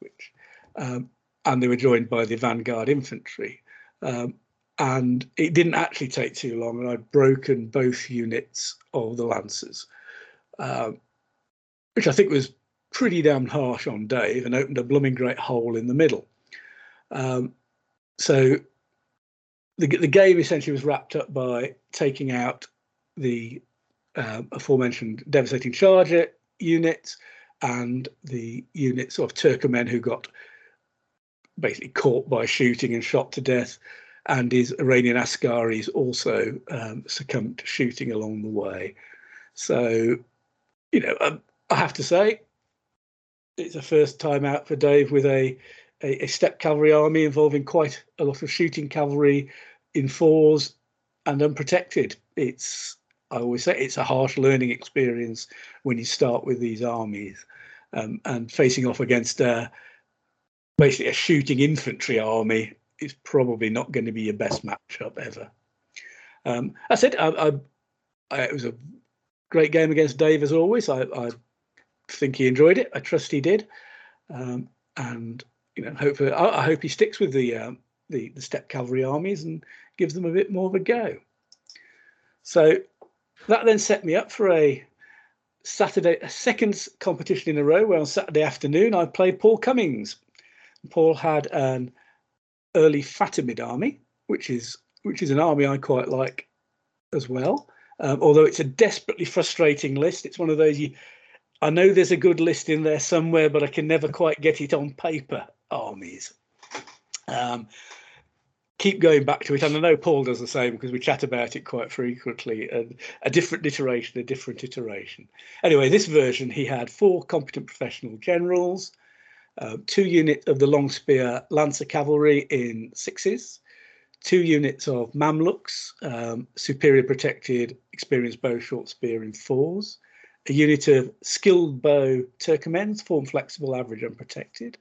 which um, and they were joined by the vanguard infantry. Um, and it didn't actually take too long, and I'd broken both units of the Lancers, uh, which I think was pretty damn harsh on Dave and opened a blooming great hole in the middle. Um, so the, the game essentially was wrapped up by taking out the uh, aforementioned devastating charger units and the units of Turkomen who got basically caught by shooting and shot to death, and his Iranian Askaris also um, succumbed to shooting along the way. So, you know, um, I have to say, it's a first time out for Dave with a, a, a steppe cavalry army involving quite a lot of shooting cavalry in fours and unprotected. It's I always say it's a harsh learning experience when you start with these armies um, and facing off against uh, basically a shooting infantry army is probably not going to be your best matchup ever. Um, I said I, I, I, it was a great game against Dave as always. I, I think he enjoyed it. I trust he did, um, and you know, hopefully, I, I hope he sticks with the, uh, the the steppe cavalry armies and gives them a bit more of a go. So that then set me up for a Saturday, a second competition in a row where on Saturday afternoon I played Paul Cummings. Paul had an early Fatimid army, which is which is an army I quite like as well. Um, although it's a desperately frustrating list. It's one of those you, I know there's a good list in there somewhere, but I can never quite get it on paper armies. Um, keep going back to it. And I know Paul does the same because we chat about it quite frequently. And a different iteration, a different iteration. Anyway, this version he had four competent professional generals, uh, two units of the long spear lancer cavalry in sixes, two units of Mamluks, um, superior protected, experienced bow short spear in fours, a unit of skilled bow Turkomens, form flexible, average, unprotected,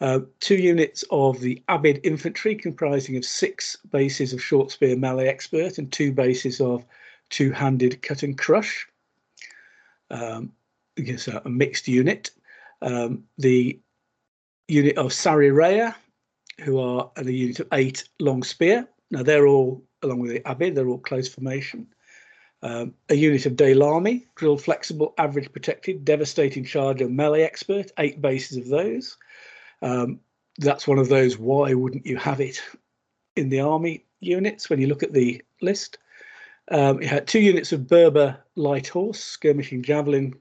Uh, two units of the Abid infantry, comprising of six bases of short spear melee expert and two bases of two-handed cut and crush. Um, it's a, a mixed unit. Um, the unit of Sarirea, who are a unit of eight long spear. Now they're all, along with the Abid, they're all close formation. Um, a unit of Daylami, drill flexible, average protected, devastating charger, melee expert, eight bases of those. Um, that's one of those, why wouldn't you have it in the army units when you look at the list? Um, it had two units of Berber light horse, skirmishing javelin,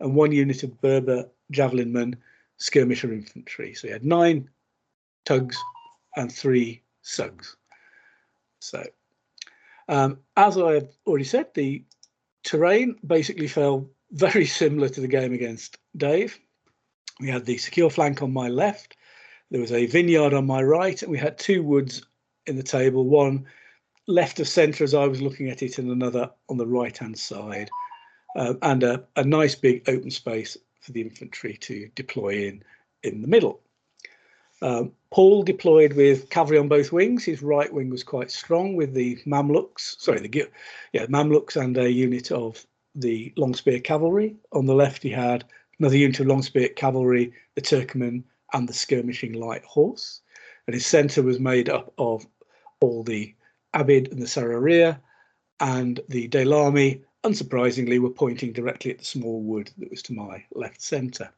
and one unit of Berber javelinmen, skirmisher infantry. So you had nine tugs and three sugs. So, um, as I've already said, the terrain basically fell very similar to the game against Dave. We had the secure flank on my left. There was a vineyard on my right, and we had two woods in the table, one left of centre as I was looking at it, and another on the right hand side, uh, and a, a nice big open space for the infantry to deploy in in the middle. Um, Paul deployed with cavalry on both wings. His right wing was quite strong with the Mamluks, sorry, the yeah Mamluks and a unit of the long spear cavalry. On the left, he had another unit of long spear cavalry, the Turkmen, and the skirmishing light horse. And his centre was made up of all the Abid and the Sararia, and the Daylami, unsurprisingly, were pointing directly at the small wood that was to my left centre.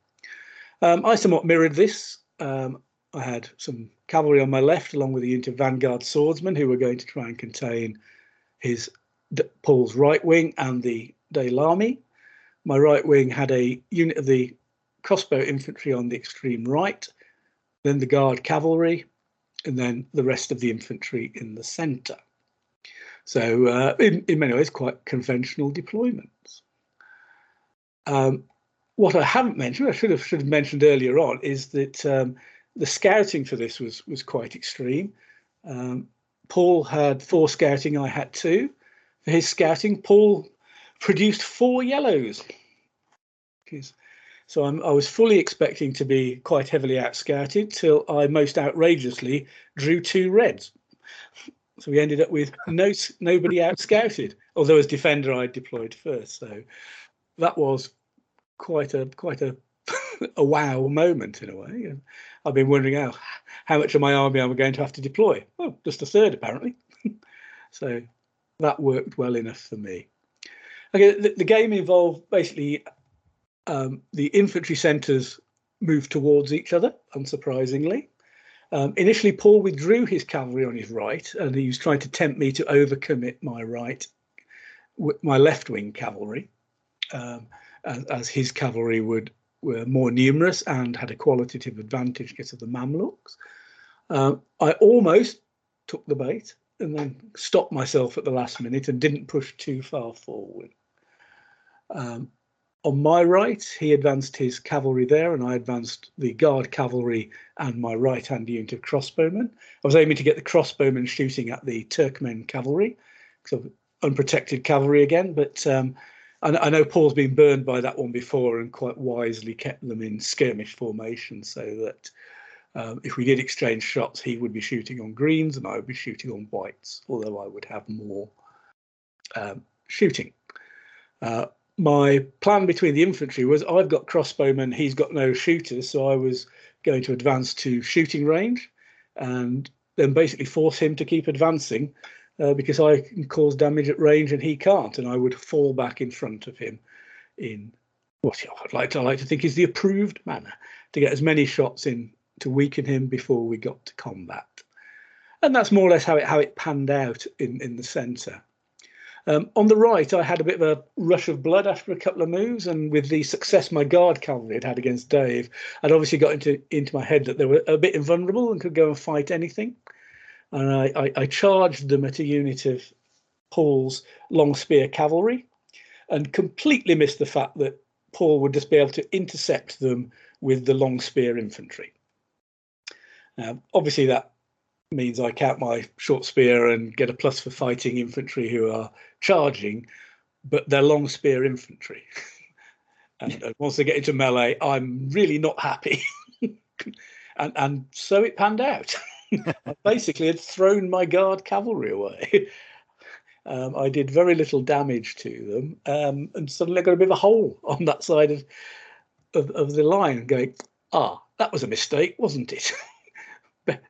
Um, I somewhat mirrored this. Um, I had some cavalry on my left, along with a unit of vanguard swordsmen who were going to try and contain his Paul's right wing and the Daylami. My right wing had a unit of the crossbow infantry on the extreme right, then the guard cavalry, and then the rest of the infantry in the centre. So, uh, in, in many ways, quite conventional deployments. Um, what I haven't mentioned, I should have should have mentioned earlier on, is that um, the scouting for this was was quite extreme. Um, Paul had four scouting, I had two. For his scouting, Paul produced four yellows. So I'm, i was fully expecting to be quite heavily outscouted till I most outrageously drew two reds. So we ended up with no nobody outscouted, although as defender I deployed first. So that was quite a quite a a wow moment in a way. I've been wondering how how much of my army am I going to have to deploy? Oh, just a third apparently. so that worked well enough for me. Okay, the, the game involved basically um, the infantry centres moved towards each other, unsurprisingly. Um, initially, Paul withdrew his cavalry on his right, and he was trying to tempt me to overcommit my right, my left wing cavalry, um, as, as, his cavalry would were more numerous and had a qualitative advantage because of the Mamluks. Um, I almost took the bait and then stopped myself at the last minute and didn't push too far forward. Um, on my right, he advanced his cavalry there, and I advanced the guard cavalry and my right hand unit of crossbowmen. I was aiming to get the crossbowmen shooting at the Turkmen cavalry, so unprotected cavalry again. But um, I, I, know Paul's been burned by that one before and quite wisely kept them in skirmish formation so that um, if we did exchange shots, he would be shooting on greens and I would be shooting on whites, although I would have more um, shooting. Uh, my plan between the infantry was I've got crossbowmen, he's got no shooters, so I was going to advance to shooting range and then basically force him to keep advancing uh, because I can cause damage at range and he can't, and I would fall back in front of him in what I'd like to I like to think is the approved manner to get as many shots in to weaken him before we got to combat. And that's more or less how it how it panned out in, in the centre. Um, on the right, I had a bit of a rush of blood after a couple of moves, and with the success my guard cavalry had had against Dave, I'd obviously got into into my head that they were a bit invulnerable and could go and fight anything. And I, I, I charged them at a unit of Paul's long spear cavalry, and completely missed the fact that Paul would just be able to intercept them with the long spear infantry. Now, obviously, that means I count my short spear and get a plus for fighting infantry who are charging, but they're long spear infantry. and, once they get into melee, I'm really not happy. and and so it panned out. I basically had thrown my guard cavalry away. Um, I did very little damage to them, um, and suddenly I got a bit of a hole on that side of of, of the line, going, ah, that was a mistake, wasn't it?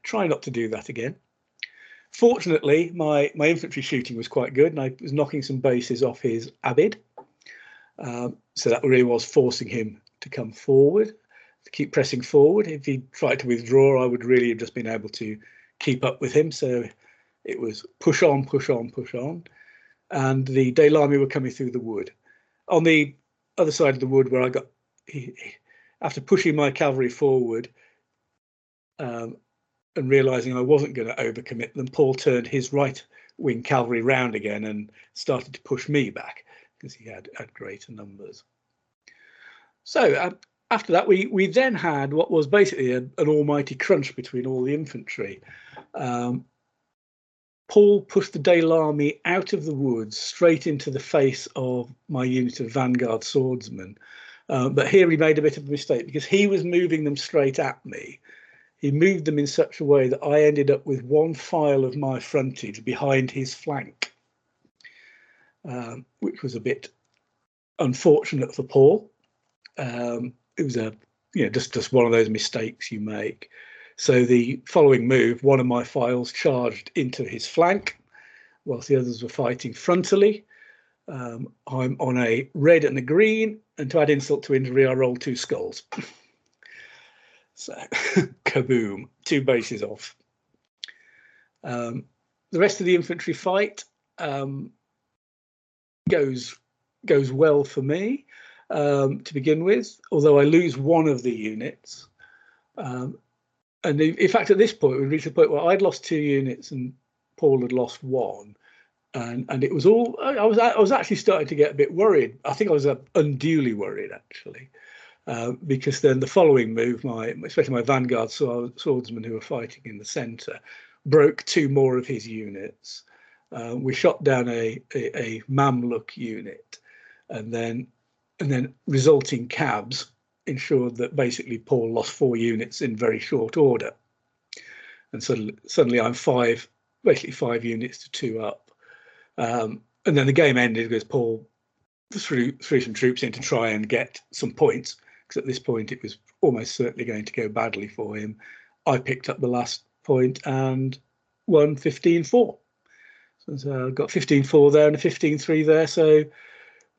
Try not to do that again. Fortunately, my my infantry shooting was quite good, and I was knocking some bases off his Abid, um, so that really was forcing him to come forward to keep pressing forward. If he tried to withdraw, I would really have just been able to keep up with him. So it was push on, push on, push on. And the Daylami were coming through the wood. On the other side of the wood, where I got, he, after pushing my cavalry forward um, and realizing I wasn't going to overcommit them, Paul turned his right wing cavalry round again and started to push me back because he had, had greater numbers. So uh, after that, we we then had what was basically a, an almighty crunch between all the infantry. Um, Paul pushed the Daylami out of the woods straight into the face of my unit of vanguard swordsmen. Uh, but here he made a bit of a mistake because he was moving them straight at me. He moved them in such a way that I ended up with one file of my frontage behind his flank, um, which was a bit unfortunate for Paul. Um, it was a you know just just one of those mistakes you make. So the following move, one of my files charged into his flank, whilst the others were fighting frontally. Um, I'm on a red and a green, and to add insult to injury, I rolled two skulls. so, kaboom! Two bases off. Um, the rest of the infantry fight um, goes goes well for me um, to begin with, although I lose one of the units. Um, and in fact, at this point, we reached the point where I'd lost two units and Paul had lost one. And, and it was all I was I was actually starting to get a bit worried. I think I was uh, unduly worried actually, uh, because then the following move, my especially my vanguard swordsmen who were fighting in the centre, broke two more of his units. Uh, we shot down a, a, a Mamluk unit, and then and then resulting cabs ensured that basically Paul lost four units in very short order. And suddenly, suddenly I'm five, basically five units to two up. Um, and then the game ended because Paul threw, threw some troops in to try and get some points, because at this point it was almost certainly going to go badly for him. I picked up the last point and won 15 4. So I got 15 4 there and a 15 3 there. So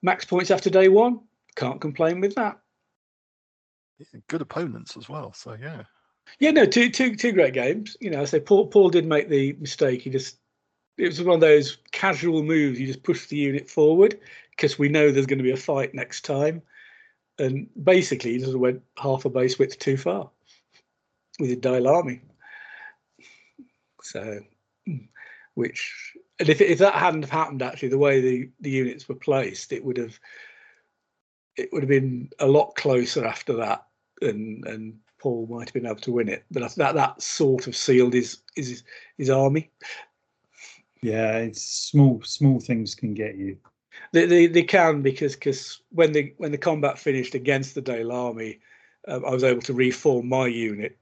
max points after day one can't complain with that. Yeah, good opponents as well. So yeah. Yeah, no, two two two great games. You know, I say Paul Paul did make the mistake. He just it was one of those casual moves. You just push the unit forward because we know there's going to be a fight next time, and basically he just went half a base width too far with the army. So, which and if if that hadn't happened, actually, the way the the units were placed, it would have it would have been a lot closer after that, and and Paul might have been able to win it. But that that sort of sealed his his his army. Yeah, it's small small things can get you. They they, they can because because when the when the combat finished against the Daylami, um, I was able to reform my unit,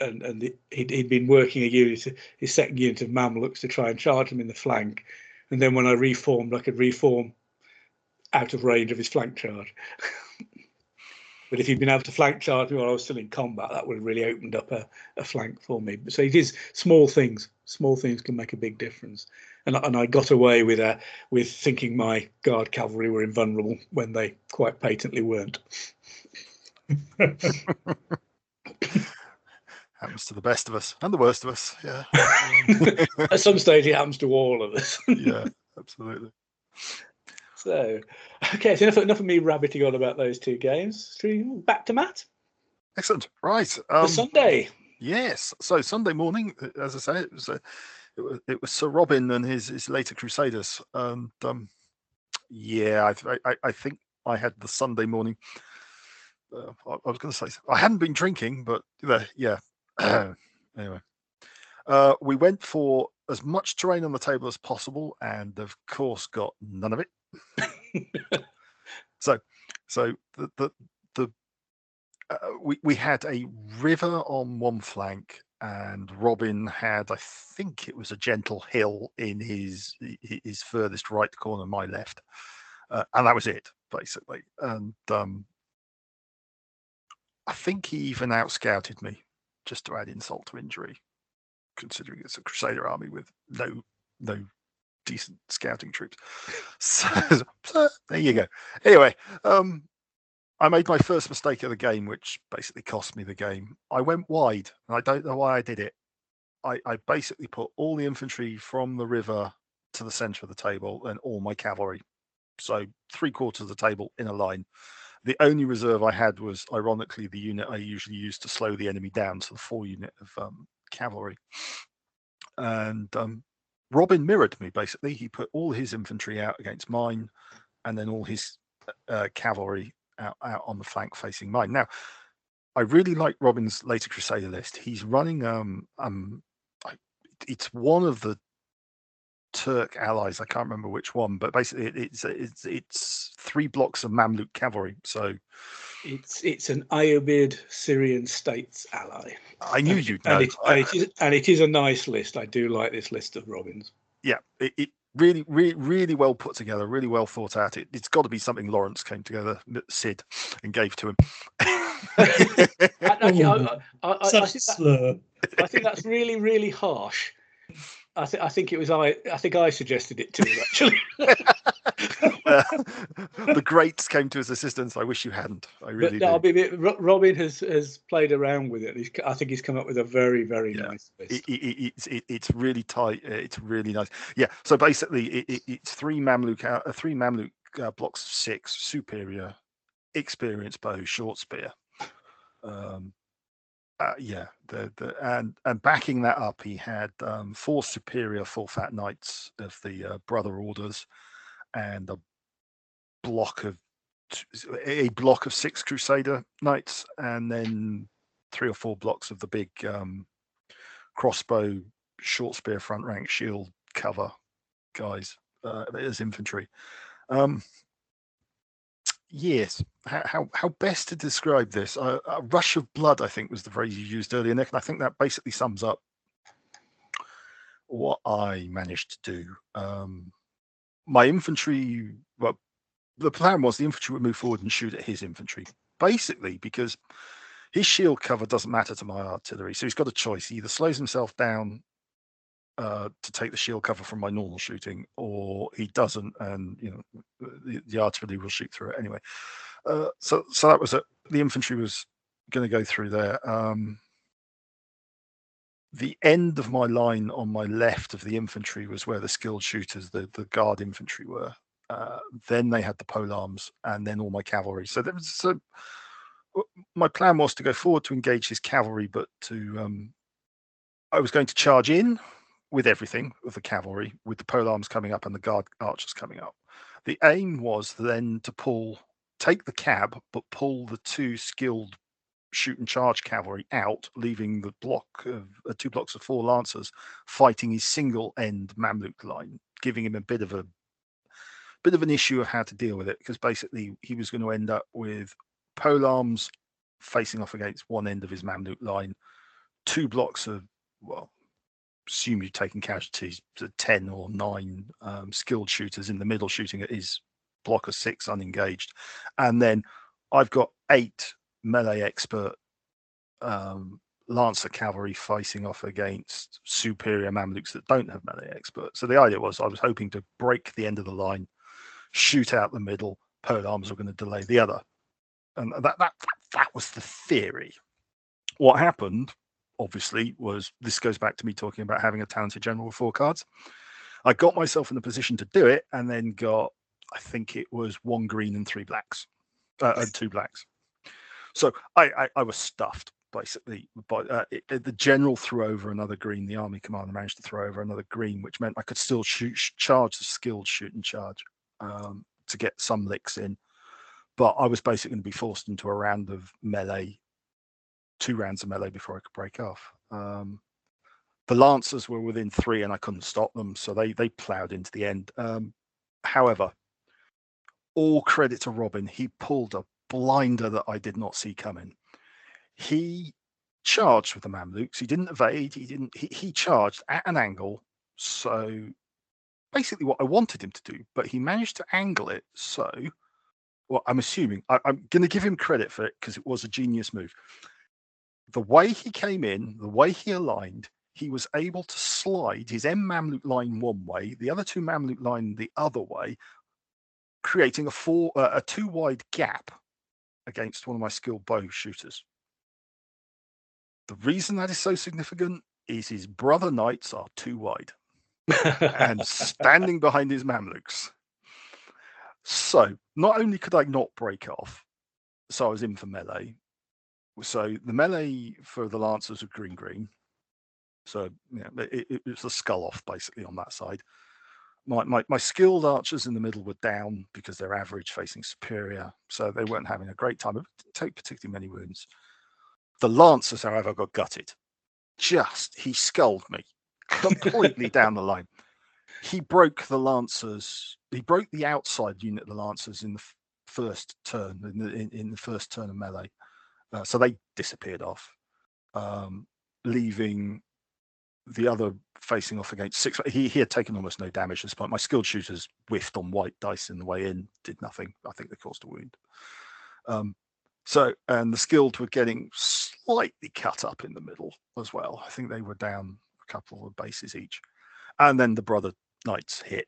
and and the, he'd, he'd been working a unit his second unit of Mamluks to try and charge him in the flank, and then when I reformed, I could reform out of range of his flank charge. but if he'd been able to flank charge me while I was still in combat, that would have really opened up a, a flank for me. So it is small things. Small things can make a big difference. And, and I got away with uh, with thinking my guard cavalry were invulnerable when they quite patently weren't. happens to the best of us and the worst of us. Yeah. At some stage, it happens to all of us. yeah, absolutely. So, okay, so enough, enough of me rabbiting on about those two games. Back to Matt. Excellent. Right. Um, the Sunday. Yes. So Sunday morning, uh, as I say, it was, uh, it was it was Sir Robin and his his later Crusaders. And um, yeah, I, I, I think I had the Sunday morning. Uh, I, I, was going to say I hadn't been drinking, but uh, yeah. anyway, uh, we went for as much terrain on the table as possible, and of course, got none of it. so, so the, the the uh, we we had a river on one flank, and Robin had, I think it was a gentle hill in his his furthest right corner, my left, uh, and that was it basically. And um, I think he even outscouted me, just to add insult to injury, considering it's a Crusader army with no no decent scouting troops. So, so there you go. Anyway, um, I made my first mistake of the game, which basically cost me the game. I went wide, and I don't know why I did it. I, I basically put all the infantry from the river to the center of the table and all my cavalry. So three quarters of the table in a line. The only reserve I had was, ironically, the unit I usually use to slow the enemy down, so the four unit of um, cavalry. And um, Robin mirrored me basically. He put all his infantry out against mine, and then all his uh, cavalry out, out on the flank facing mine. Now, I really like Robin's later Crusader list. He's running um um it's one of the Turk allies. I can't remember which one, but basically it's it's it's three blocks of Mamluk cavalry. So it's it's an Ayyubid Syrian states ally. I knew you'd know. And it, and it, is, and it is a nice list. I do like this list of Robins. Yeah, it, it really, really, really well put together, really well thought out. It, has got to be something Lawrence came together, Sid, and gave to him. I, I, I, I, think I think that's really, really harsh. I think I think it was I. I think I suggested it to him actually. uh, the greats came to his assistance. I wish you hadn't. I really. But, no, I mean, Robin has has played around with it. He's, I think he's come up with a very very yeah. nice list. It, it, it's it, it's really tight. Uh, it's really nice. Yeah. So basically, it's three Mamluk uh, three Mamluk uh, blocks of six superior, experienced bow, short spear. Um, uh, yeah, the, the and and backing that up, he had um, four superior full fat knights of the uh, brother orders, and a block of a block of six crusader knights, and then three or four blocks of the big um, crossbow, short spear, front rank, shield cover guys uh, as infantry. Um, Yes. How, how, how best to describe this? A rush of blood, I think, was the phrase you used earlier, Nick, and I think that basically sums up what I managed to do. Um, my infantry, well, the plan was the infantry would move forward and shoot at his infantry, basically because his shield cover doesn't matter to my artillery. So he's got a choice: he either slows himself down uh, to take the shield cover from my normal shooting, or he doesn't, and you know the, the artillery will shoot through it anyway. Uh, so so that was it. The infantry was going to go through there. Um, the end of my line on my left of the infantry was where the skilled shooters, the the guard infantry were. Uh, then they had the pole arms, and then all my cavalry. So there was so my plan was to go forward to engage his cavalry, but to um, I was going to charge in with everything with the cavalry, with the pole arms coming up and the guard archers coming up. The aim was then to pull, take the cab, but pull the two skilled shoot and charge cavalry out, leaving the block of uh, two blocks of four lancers fighting his single end Mamluk line, giving him a bit of a bit of an issue of how to deal with it because basically he was going to end up with pole arms facing off against one end of his Mamluk line, two blocks of well assume you've taken casualties to 10 or 9 um, skilled shooters in the middle shooting at his block of six unengaged. And then I've got eight melee expert um, Lancer cavalry facing off against superior Mamluks that don't have melee expert. So the idea was I was hoping to break the end of the line, shoot out the middle, pole arms were going to delay the other. And that, that, that was the theory. What happened obviously was this goes back to me talking about having a talented general with four cards. I got myself in the position to do it, and then got I think it was one green and three blacks, uh, and two blacks. So I, I, I was stuffed basically. But uh, the general threw over another green. The army commander managed to throw over another green, which meant I could still shoot, charge the skilled shoot and charge um, to get some licks in. But I was basically going to be forced into a round of melee two rounds of melee before I could break off. Um, the Lancers were within three, and I couldn't stop them, so they they ploughed into the end. Um, however, all credit to Robin, he pulled a blinder that I did not see coming. he charged with the Mamluks. He didn't evade. He didn't. He, he charged at an angle. So basically, what I wanted him to do, but he managed to angle it. So, well, I'm assuming I, I'm going to give him credit for it because it was a genius move. The way he came in, the way he aligned, he was able to slide his M Mamluk line one way, the other two Mamluk line the other way, creating a four uh, a two wide gap against one of my skilled bow shooters. The reason that is so significant is his brother knights are too wide and standing behind his Mamluks. So not only could I not break off, so I was in for melee. So the melee for the Lancers was green green. So yeah, it, it, was a skull off basically on that side. My, my, my skilled archers in the middle were down because they're average facing superior. So they weren't having a great time. It didn't take particularly many wounds. The Lancers, however, got gutted. Just, he sculled me completely down the line. He broke the Lancers, he broke the outside unit of the Lancers in the first turn, in the, in, in, the first turn of melee. Uh, so they disappeared off, um, leaving the other facing off against six. He, he had taken almost no damage at this point. My skilled shooters whiffed on white dice in the way in, did nothing. I think they caused a wound. Um, so, and the skilled were getting slightly cut up in the middle as well. I think they were down a couple of bases each. And then the brother knights hit.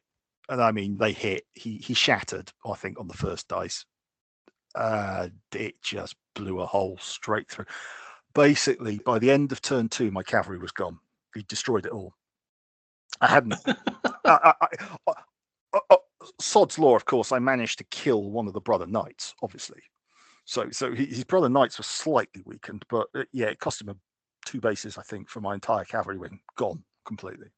And I mean, they hit. He he shattered, I think, on the first dice. Uh, it just blew a hole straight through. Basically, by the end of turn two, my cavalry was gone. He destroyed it all. I hadn't. I, I, I, sod's law, of course. I managed to kill one of the brother knights, obviously, so so his brother knights were slightly weakened, but uh, yeah, it cost him a, two bases, I think, for my entire cavalry wing gone completely.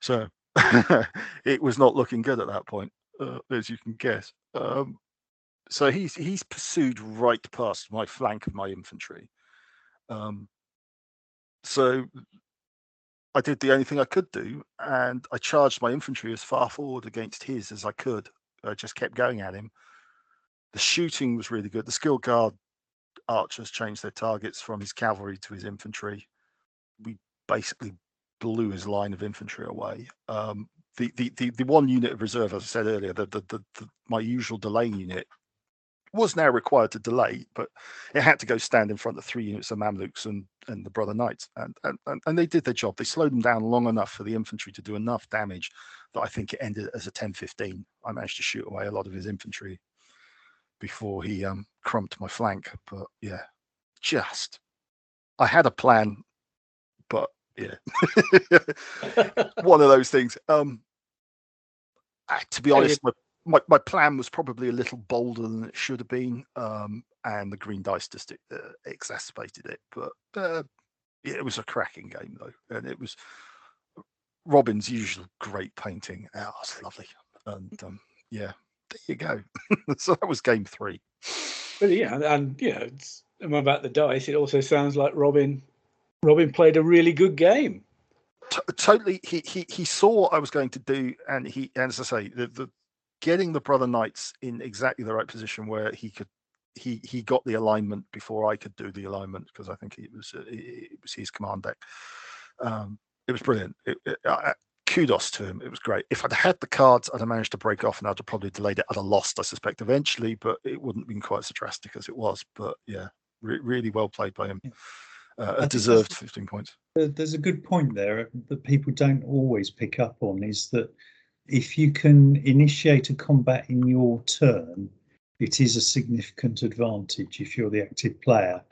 So it was not looking good at that point, uh, as you can guess. Um, so he's he's pursued right past my flank of my infantry. Um, so I did the only thing I could do, and I charged my infantry as far forward against his as I could. I just kept going at him the shooting was really good. The skill guard archers changed their targets from his cavalry to his infantry. We basically blew his line of infantry away. Um, the, the, the the one unit of reserve, as I said earlier, the, the, the, the my usual delaying unit was now required to delay, but it had to go stand in front of three units of Mamluks and, and the Brother Knights. And, and, and they did their job. They slowed them down long enough for the infantry to do enough damage that I think it ended as a 10 15. I managed to shoot away a lot of his infantry before he um, crumped my flank. But yeah, just I had a plan, but yeah, one of those things. Um, to be honest, my, my, my plan was probably a little bolder than it should have been, um, and the green dice just uh, exacerbated it. But uh, yeah, it was a cracking game though, and it was Robin's usual great painting. Oh, it's lovely, and um, yeah, there you go. so that was game three. But yeah, and know, it's about the dice. It also sounds like Robin. Robin played a really good game. T- totally, he he he saw what I was going to do, and he, and as I say, the, the getting the brother knights in exactly the right position where he could he he got the alignment before I could do the alignment because I think it was it was his command deck. Um, it was brilliant. It, it, I, kudos to him. It was great. If I'd had the cards, I'd have managed to break off and I'd have probably delayed it. I'd have lost, I suspect, eventually, but it wouldn't have been quite so drastic as it was. But yeah, re- really well played by him. Uh, a deserved 15 points. There's a good point there that people don't always pick up on is that if you can initiate a combat in your turn, it is a significant advantage if you're the active player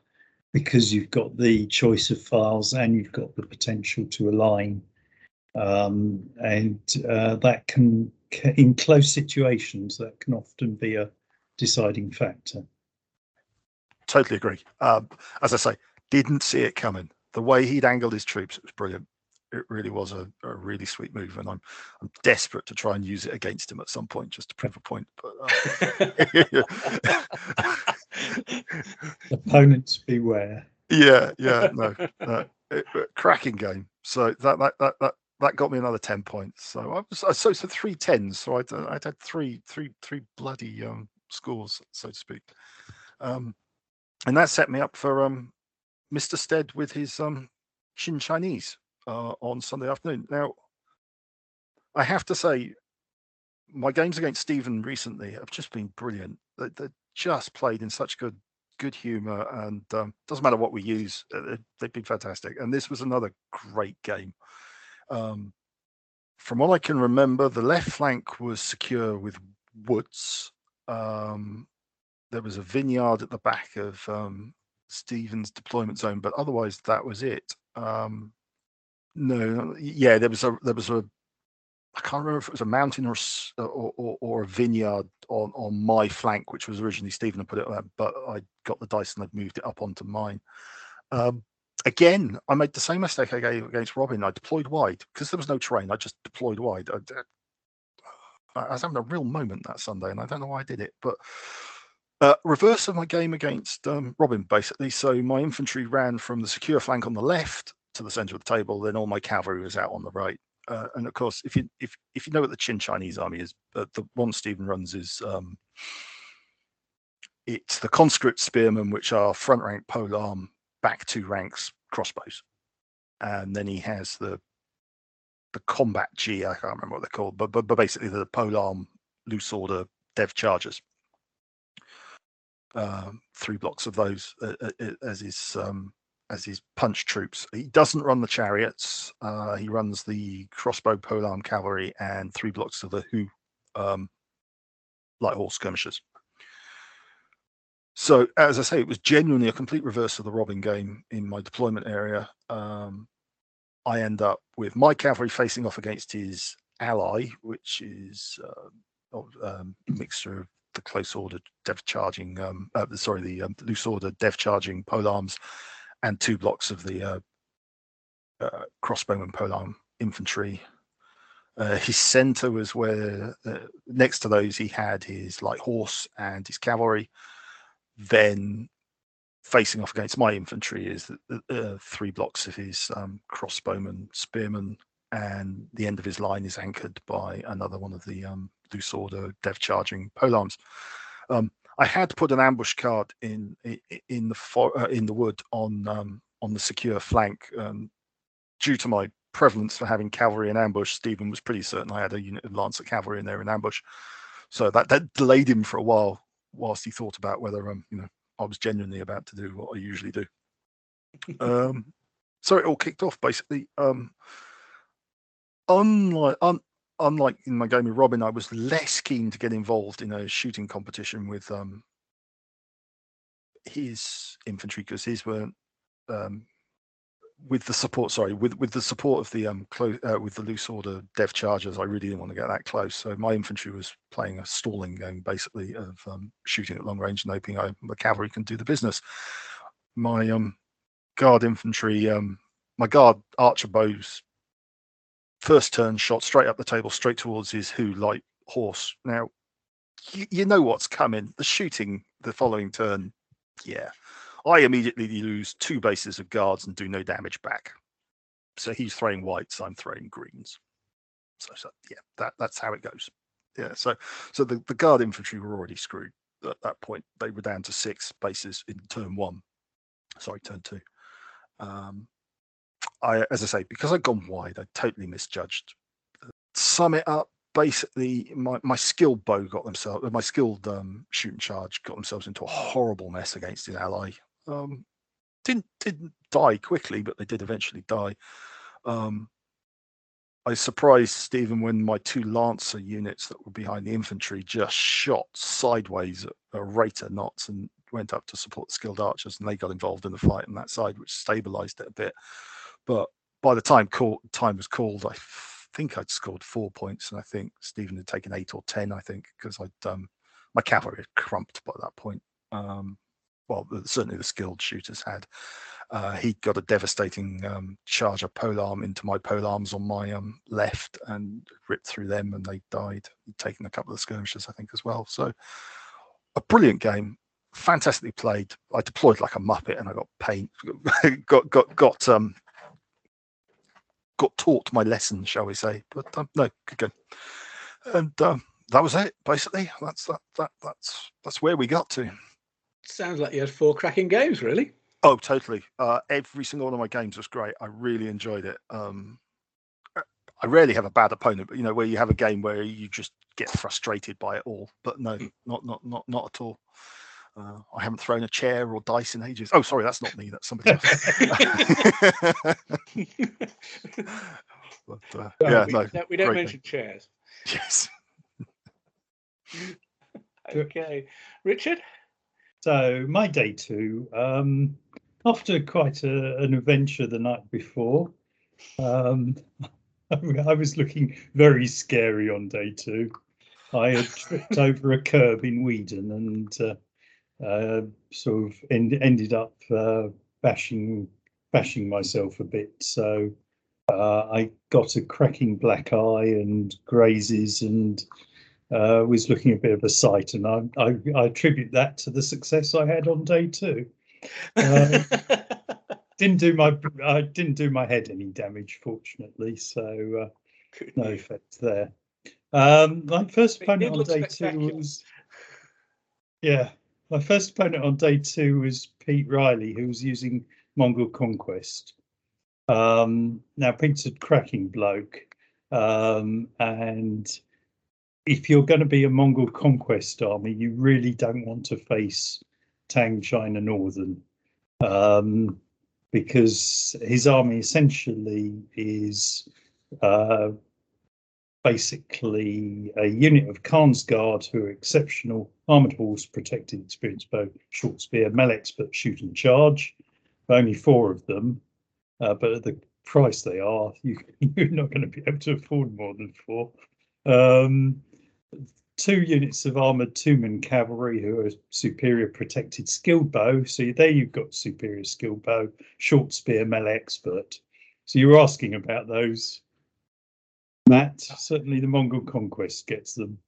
because you've got the choice of files and you've got the potential to align um, and uh, that can, in close situations, that can often be a deciding factor. Totally agree. Um, as I say, didn't see it coming. The way he'd angled his troops, was brilliant. It really was a, a really sweet move, and I'm I'm desperate to try and use it against him at some point just to prove a point. But uh, opponents beware. Yeah, yeah, no, no. It, cracking game. So that that that that that got me another 10 points. So I was so so three tens. So I'd, I'd had three three three bloody um, scores, so to speak. Um, and that set me up for um, Mr. Stead with his um, Qin Chinese uh, on Sunday afternoon. Now, I have to say, my games against Stephen recently have just been brilliant. They, they just played in such good good humor, and um, doesn't matter what we use, uh, they've been fantastic. And this was another great game. Um, from what I can remember, the left flank was secure with woods. Um, there was a vineyard at the back of um, Stephen's deployment zone, but otherwise that was it. Um, no, yeah, there was a there was a I can't remember if it was a mountain or or, or, a vineyard on, on my flank, which was originally Stephen had put it on, but I got the dice and I'd moved it up onto mine. Um, again, I made the same mistake I gave against Robin. I deployed wide because there was no terrain. I just deployed wide. I, I, was having a real moment that Sunday, and I don't know why I did it, but. Uh, reverse of my game against um, Robin, basically. So my infantry ran from the secure flank on the left to the center of the table. Then all my cavalry was out on the right. Uh, and of course, if you if if you know what the Qin Chinese army is, uh, the one Stephen runs is um, it's the conscript spearmen, which are front rank pole arm back two ranks crossbows, and then he has the the combat G. I can't remember what they're called, but but, but basically the pole arm loose order dev chargers. Um, three blocks of those uh, uh, uh as his um, as his punch troops. He doesn't run the chariots. Uh, he runs the crossbow polearm cavalry and three blocks of the Hu um, light horse skirmishers. So, as I say, it was genuinely a complete reverse of the Robin game in my deployment area. Um, I end up with my cavalry facing off against his ally, which is uh, um, a mixture of the close order dev charging, um, uh, sorry, the um, loose order dev charging pole arms, and two blocks of the uh, uh, crossbowman polearm infantry. Uh, his center was where, uh, next to those, he had his light horse and his cavalry then facing off against my infantry is uh, three blocks of his um, crossbowmen, spearmen, and the end of his line is anchored by another one of the um, loose order dev charging polearms. Um, I had put an ambush card in in the for, uh, in the wood on um, on the secure flank um, due to my prevalence for having cavalry in ambush. Stephen was pretty certain I had a unit of Lancer cavalry in there in ambush, so that that delayed him for a while whilst he thought about whether um you know I was genuinely about to do what I usually do. um, so it all kicked off basically. Um, unlike un, unlike in my game with Robin, I was less keen to get involved in a shooting competition with um, his infantry because his weren't um, with the support, sorry, with with the support of the um close uh, with the loose order dev chargers, I really didn't want to get that close. So my infantry was playing a stalling game, basically of um, shooting at long range and hoping I, the cavalry can do the business. My um guard infantry, um my guard archer bows, first turn shot straight up the table, straight towards his Hu light horse. Now, you, you know what's coming. The shooting the following turn, yeah I immediately lose two bases of guards and do no damage back. So he's throwing whites, I'm throwing greens. So, so yeah, that, that's how it goes. Yeah, so so the, the guard infantry were already screwed at that point. They were down to six bases in turn one. Sorry, turn two. Um, I, as I say, because I'd gone wide, I totally misjudged. Sum it up, basically, my, my skilled bow got themselves, my skilled um, shooting charge got themselves into a horrible mess against his ally. Um, didn't didn't die quickly, but they did eventually die. Um, I surprised Stephen when my two Lancer units that were behind the infantry just shot sideways at a rate of knots and went up to support the skilled archers, and they got involved in the fight on that side, which stabilized it a bit. But by the time call, time was called, I think I'd scored four points, and I think Stephen had taken eight or ten. I think because I'd um, my cavalry had crumped by that point. Um, well, certainly the skilled shooters had. Uh, he got a devastating um, charge of polearm into my polearms on my um, left and ripped through them, and they died. He'd taken a couple of skirmishes, I think, as well. So a brilliant game, fantastically played. I deployed like a muppet, and I got paint, got got got um got taught my lesson, shall we say? But um, no, good game. And um, that was it. Basically, that's that that that's that's where we got to. sounds like you had four cracking games, really. Oh, totally. Uh, every single one of my games was great. I really enjoyed it. Um, I rarely have a bad opponent, but you know where you have a game where you just get frustrated by it all. But no, Mm. not not not not at all. Uh, I haven't thrown a chair or dice in ages. Oh, sorry, that's not me. That's somebody else. but uh, Well, yeah, we, no, no, we don't great mention chairs. yes. Okay, Richard. So my day two, um, after quite a, an adventure the night before, um, I was looking very scary on day two. I had tripped over a curb in Weedon and uh, sort of end, ended up uh, bashing bashing myself a bit. So uh, I got a cracking black eye and grazes and uh, was looking a bit of a sight, and I, I, I attribute that to the success I had on day two. Um, didn't do my I didn't do my head any damage, fortunately, so uh, no effect there. Um, my first opponent on day two was yeah, my first opponent on day two was Pete Riley, who was using Mongol Conquest. Um, now Pete's a cracking bloke, um, and if you're going to be a Mongol conquest army, you really don't want to face Tang China Northern, um, because his army essentially is uh, basically a unit of Khan's Guard who are exceptional armored horse, protected, experienced bow, short spear, melee expert, shoot and charge. Only four of them, uh, but at the price they are, you, you're not going to be able to afford more than four. Um, two units of armored two-man cavalry who are superior protected skilled bow. So there you've got superior skilled bow, short spear, melee expert. So you're asking about those, Matt. Certainly the Mongol conquest gets them.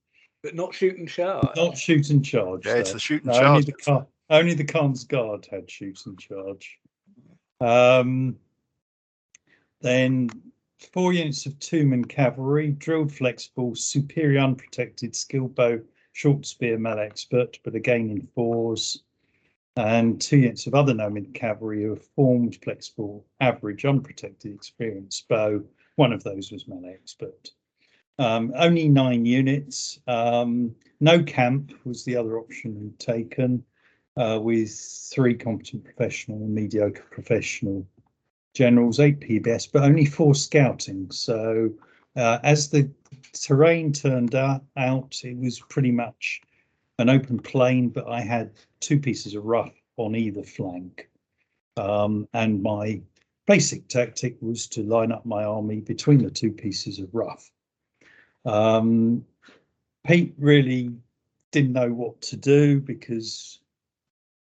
but not shoot and charge. Not shoot and charge. Yeah, it's the shoot and No, only charge. the Khan, only the Khan's guard had shoot and charge. Um, then four units of two-man cavalry, drilled flexible, superior unprotected, skilled bow, short spear, melee expert, but again in fours. And two units of other nomad cavalry who are formed, flexible, average, unprotected, experienced bow. One of those was melee expert. Um, only nine units. Um, no camp was the other option taken, uh, with three competent professional and mediocre professional generals, eight PBS, but only four scouting. So uh, as the terrain turned out, out, it was pretty much an open plain, but I had two pieces of rough on either flank. Um, and my basic tactic was to line up my army between the two pieces of rough. Um, Pete really didn't know what to do because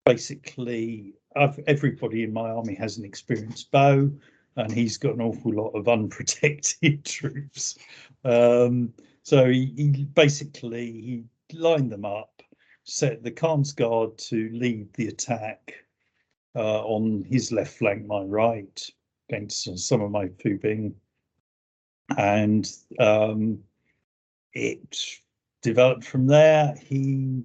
basically I've, everybody in my army has an experienced bow and he's got an awful lot of unprotected troops. Um, so he, he basically he lined them up, set the Khan's guard to lead the attack uh, on his left flank, my right, against some of my Fubing. And um, it developed from there. He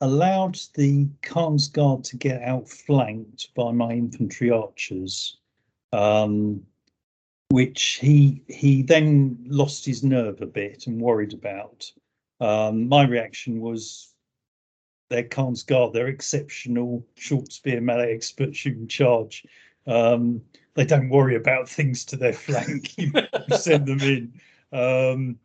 allowed the Khan's guard to get outflanked by my infantry archers, um, which he he then lost his nerve a bit and worried about. Um, my reaction was "They're Khan's guard, they're exceptional short spear melee expert shooting charge. Um, they don't worry about things to their flank. you, you send them in. Um,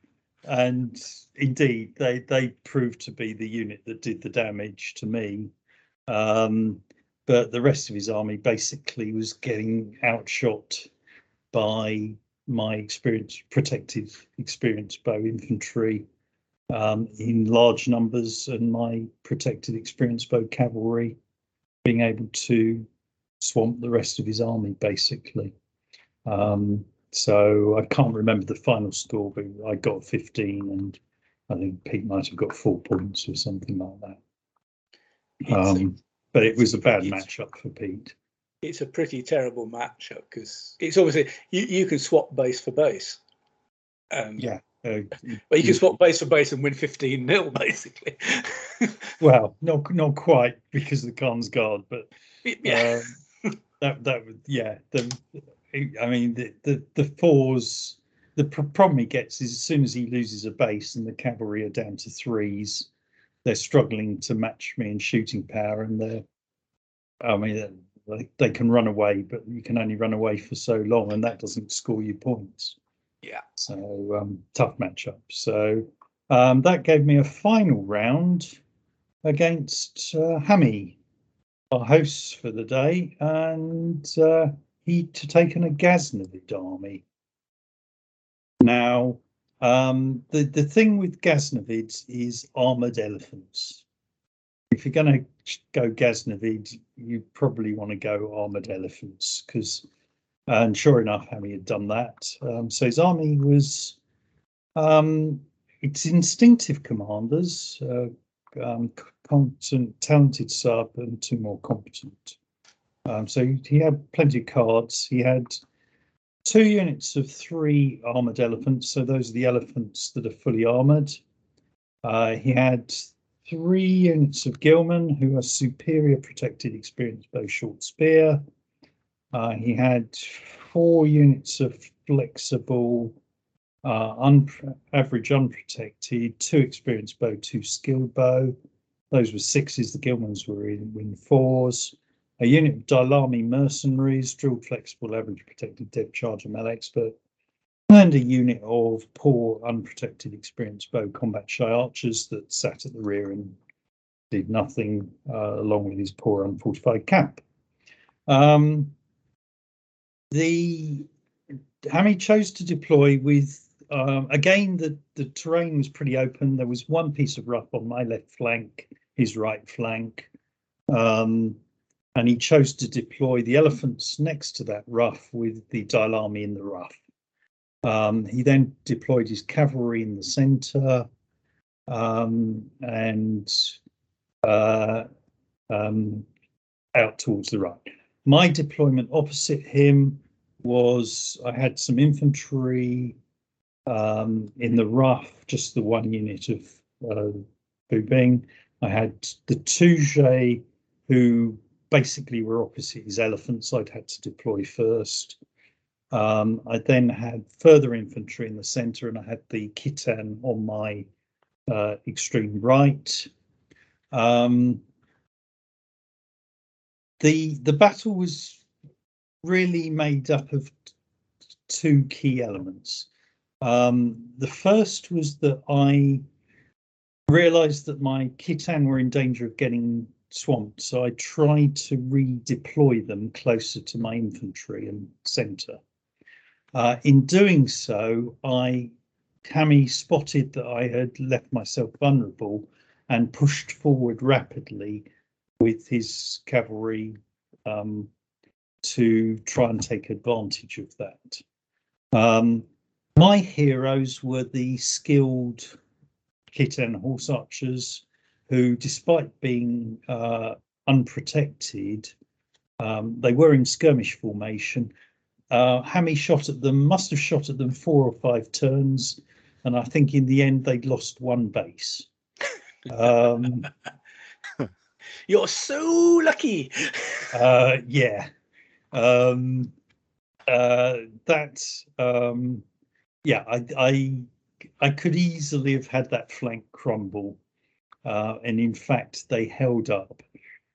and indeed, they they proved to be the unit that did the damage to me. Um, but the rest of his army basically was getting outshot by my experience, protective, experienced bow infantry um, in large numbers, and my protected, experienced bow cavalry being able to swamp the rest of his army, basically. Um, so I can't remember the final score, but I got 15, and I think Pete might have got four points or something like that. Um, but it was a bad matchup for Pete. it's a pretty terrible matchup because it's obviously you, you can swap base for base. Um, Yeah, Uh, Well, you can swap base for base and win 15 nil, basically. well, not not quite because of the Khan's guard, but yeah. um, that that yeah. The I mean the the, the fours. The pr- problem he gets is as soon as he loses a base and the cavalry are down to threes, they're struggling to match me in shooting power, and they're. I mean, they, they can run away, but you can only run away for so long, and that doesn't score you points. Yeah. So um, tough matchup. So um, that gave me a final round against uh, Hammy, our hosts for the day, and uh, he to taken a Ghaznavid army. Now, um, the the thing with Ghaznavids is armored elephants. If you're going to go Ghaznavid, you probably want to go armored elephants because, and sure enough, Hammy had done that. Um, so his army was um, it's instinctive commanders, uh, um, competent, talented sub, and two more competent. Um, so he had plenty of cards. He had two units of three armored elephants. So those are the elephants that are fully armored. Uh, he had three units of Ghilman who are superior protected, experienced bow short spear. Uh, he had four units of flexible, uh, un average unprotected, two experienced bow, two skilled bow. Those were sixes. The Ghilmans were in, in fours a unit of Daylami mercenaries, drilled flexible, average protected, dev charger, mal expert, and a unit of poor, unprotected, experienced bow combat shy archers that sat at the rear and did nothing, uh, along with his poor, unfortified camp. Um, the Hammy chose to deploy with um, again the the terrain was pretty open. There was one piece of rough on my left flank, his right flank. Um, and he chose to deploy the elephants next to that rough with the Daylami in the rough. Um, he then deployed his cavalry in the center um, and uh, um, out towards the right. My deployment opposite him was I had some infantry um, in the rough, just the one unit of uh, Bubing. I had the Touge who basically were opposite his elephants I'd had to deploy first. Um, I then had further infantry in the centre and I had the Khitan on my uh, extreme right. Um, the the battle was really made up of two key elements. Um, the first was that I realised that my Khitan were in danger of getting swamped, so I tried to redeploy them closer to my infantry and centre. Uh, in doing so, I Hammy spotted that I had left myself vulnerable and pushed forward rapidly with his cavalry um, to try and take advantage of that. Um, my heroes were the skilled Khitan horse archers who, despite being uh, unprotected, um, they were in skirmish formation. Uh, Hammy shot at them, must have shot at them four or five turns, and I think in the end they'd lost one base. Um, You're so lucky. uh, yeah, um, uh, that um, yeah, I, I I could easily have had that flank crumble uh, and in fact they held up.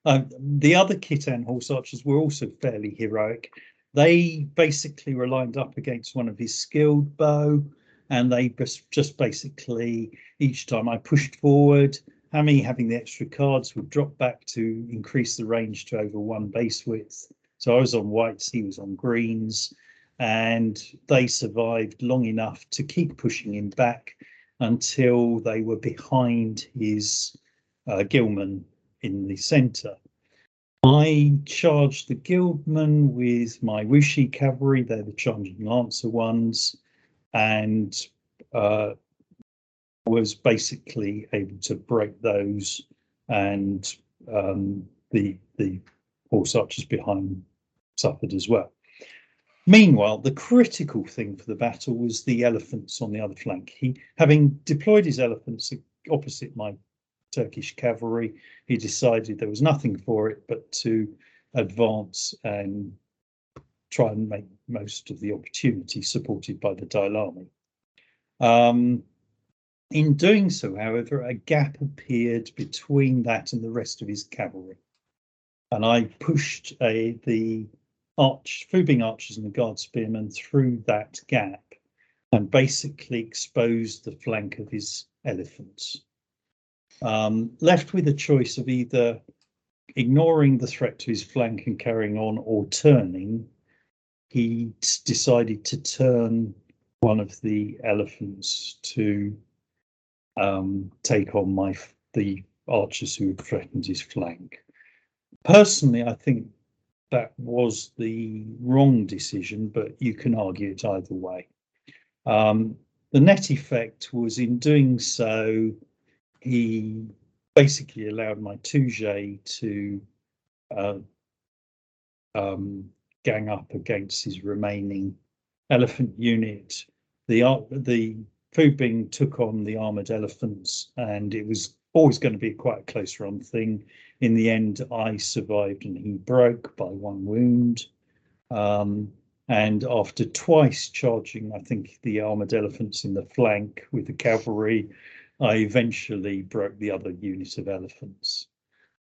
Um, the other Khitan horse archers were also fairly heroic. They basically were lined up against one of his skilled bow, and they just, just basically each time I pushed forward, Hammy having the extra cards would drop back to increase the range to over one base width. So I was on whites, he was on greens, and they survived long enough to keep pushing him back until they were behind his uh, Ghilman in the centre. I charged the Ghilman with my Wuxi cavalry, they're the charging lancer ones, and uh, was basically able to break those and um, the the horse archers behind suffered as well. Meanwhile, the critical thing for the battle was the elephants on the other flank. He, having deployed his elephants opposite my Turkish cavalry, he decided there was nothing for it but to advance and try and make most of the opportunity supported by the Daylami. Um, in doing so, however, a gap appeared between that and the rest of his cavalry. And I pushed a, the arch, Fubing archers and the guard spearmen through that gap and basically exposed the flank of his elephants. Um, left with a choice of either ignoring the threat to his flank and carrying on or turning, he decided to turn one of the elephants to um, take on my the archers who had threatened his flank. Personally, I think that was the wrong decision, but you can argue it either way. Um, the net effect was in doing so, he basically allowed my Touge to uh, um, gang up against his remaining elephant unit. The the Fubing took on the armored elephants, and it was always going to be quite a close run thing. In the end, I survived and he broke by one wound. Um, and after twice charging, I think, the armored elephants in the flank with the cavalry, I eventually broke the other unit of elephants.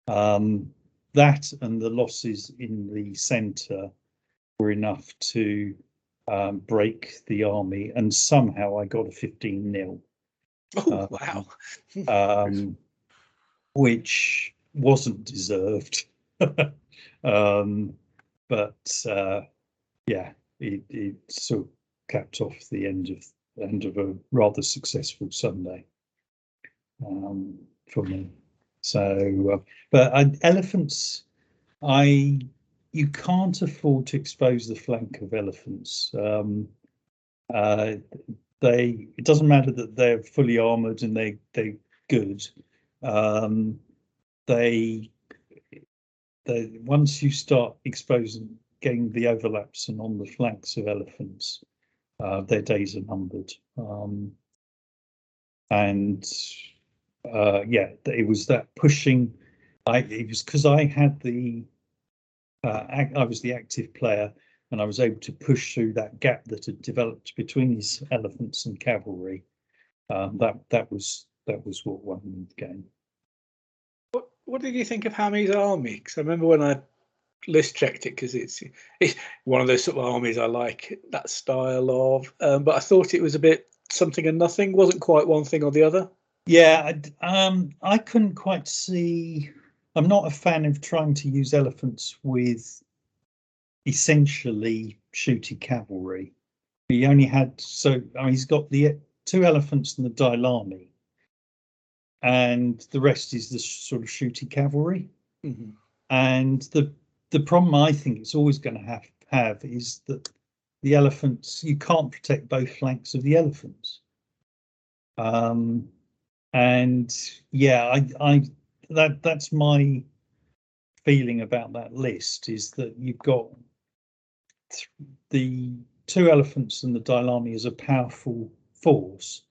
Um, that and the losses in the centre were enough to um, break the army, and somehow I got a 15 nil. Oh, uh, wow. um, which wasn't deserved. um, but uh, yeah, it, it sort of capped off the end of end of a rather successful Sunday um, for me. So, uh, but uh, elephants, I you can't afford to expose the flank of elephants. Um, uh, they it doesn't matter that they're fully armored and they they're good. Um, they they once you start exposing getting the overlaps and on the flanks of elephants, uh, their days are numbered. Um, and uh, yeah, it was that pushing. I it was because I had the uh, I was the active player and I was able to push through that gap that had developed between these elephants and cavalry. Um, that that was that was what won the game. What did you think of Hammy's army? Because I remember when I list checked it because it's it's one of those sort of armies I like that style of. Um, but I thought it was a bit something and nothing. wasn't quite one thing or the other. Yeah, um, I couldn't quite see. I'm not a fan of trying to use elephants with essentially shooty cavalry. He only had so I mean, he's got the two elephants and the Daylami, and the rest is the sort of shooty cavalry. Mm-hmm. And the the problem I think it's always going to have have is that the elephants you can't protect both flanks of the elephants. Um, and yeah, I, I that that's my feeling about that list is that you've got the two elephants and the Daylami is a powerful force,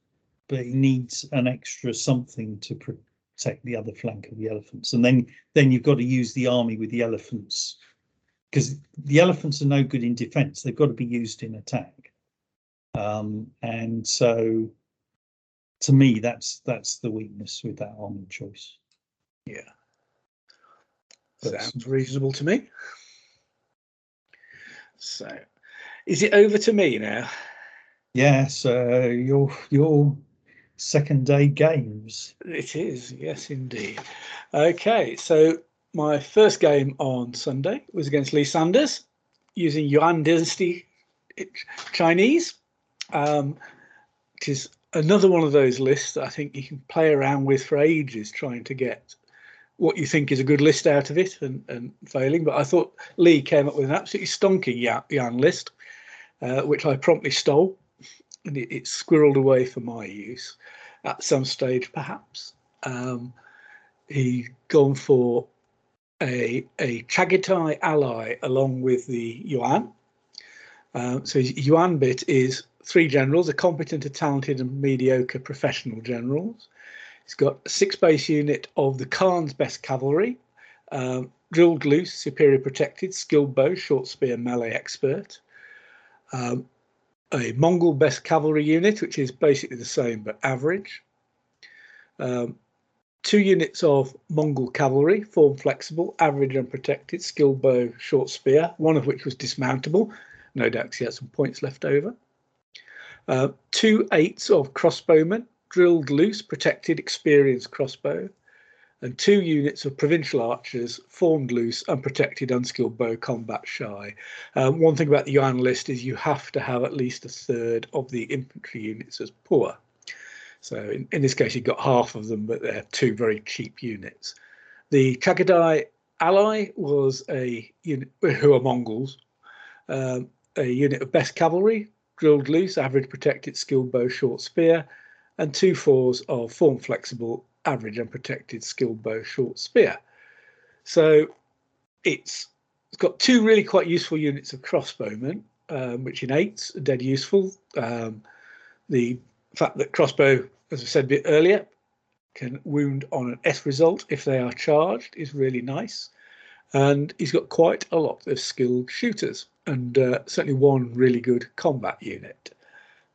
but he needs an extra something to protect the other flank of the elephants. And then then you've got to use the army with the elephants because the elephants are no good in defense. They've got to be used in attack. Um, and so to me, that's that's the weakness with that army choice. Yeah. But, Sounds reasonable to me. So, is it over to me now? Yes, uh, your your second day games. It is, yes, indeed. Okay, so my first game on Sunday was against Lee Sanders using Yuan Dynasty Chinese, um, which is another one of those lists that I think you can play around with for ages, trying to get what you think is a good list out of it and, and failing. But I thought Lee came up with an absolutely stonking Yuan list, uh, which I promptly stole, and it, it, squirreled away for my use at some stage, perhaps. Um, he gone for a a Chagatai ally along with the Yuan. Um, so Yuan bit is three generals, a competent, a talented, and mediocre professional generals. He's got a six base unit of the Khan's best cavalry, um, drilled loose, superior protected, skilled bow, short spear, melee expert. Um, a Mongol best cavalry unit, which is basically the same but average. Um, two units of Mongol cavalry, form flexible, average and protected, skilled bow, short spear, one of which was dismountable. No doubt he had some points left over. Uh, two eights of crossbowmen, drilled loose, protected, experienced crossbow and two units of provincial archers formed loose, unprotected, unskilled bow, combat shy. Um, one thing about the Yuan list is you have to have at least a third of the infantry units as poor. So in, in this case, you've got half of them, but they're two very cheap units. The Chagadai ally was a unit who are Mongols, um, a unit of best cavalry, drilled loose, average protected, skilled bow, short spear, and two fours of form flexible, average unprotected skilled bow short spear. So it's it's got two really quite useful units of crossbowmen, um, which in eights are dead useful. Um, the fact that crossbow, as I said a bit earlier, can wound on an S result if they are charged is really nice. And he's got quite a lot of skilled shooters and uh, certainly one really good combat unit.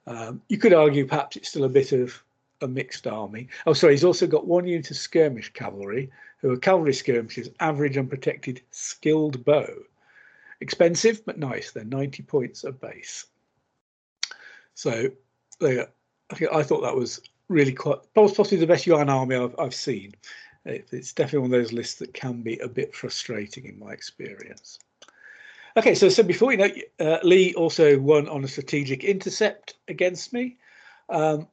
Um, you could argue perhaps it's still a bit of a mixed army. Oh, sorry, he's also got one unit of skirmish cavalry, who are cavalry skirmishers, average unprotected, skilled bow. Expensive, but nice. They're 90 points a base. So they, I thought that was really quite, possibly the best Yuan army I've, I've seen. it's definitely one of those lists that can be a bit frustrating in my experience. Okay, so so before you know, uh, Lee also won on a strategic intercept against me. Um,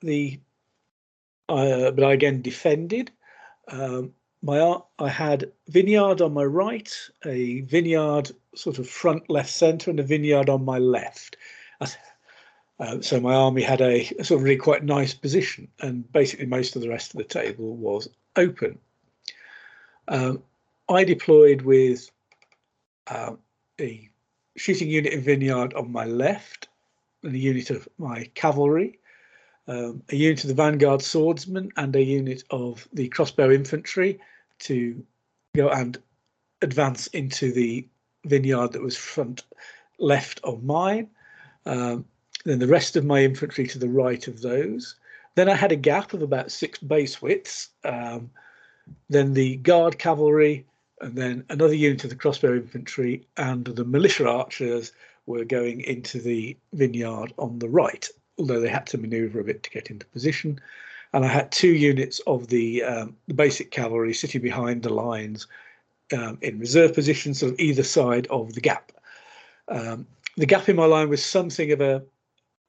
the uh, but I again defended. Um, my I had vineyard on my right, a vineyard sort of front left centre, and a vineyard on my left. Uh, so my army had a, a, sort of really quite nice position, and basically most of the rest of the table was open. Um, I deployed with uh, a shooting unit in vineyard on my left, and a unit of my cavalry, um, a unit of the vanguard swordsmen and a unit of the crossbow infantry to go and advance into the vineyard that was front left of mine. Um, then the rest of my infantry to the right of those. Then I had a gap of about six base widths. Um, then the guard cavalry, and then another unit of the crossbow infantry and the militia archers were going into the vineyard on the right although they had to maneuver a bit to get into position. And I had two units of the, um, the basic cavalry sitting behind the lines um, in reserve position, sort of either side of the gap. Um, the gap in my line was something of a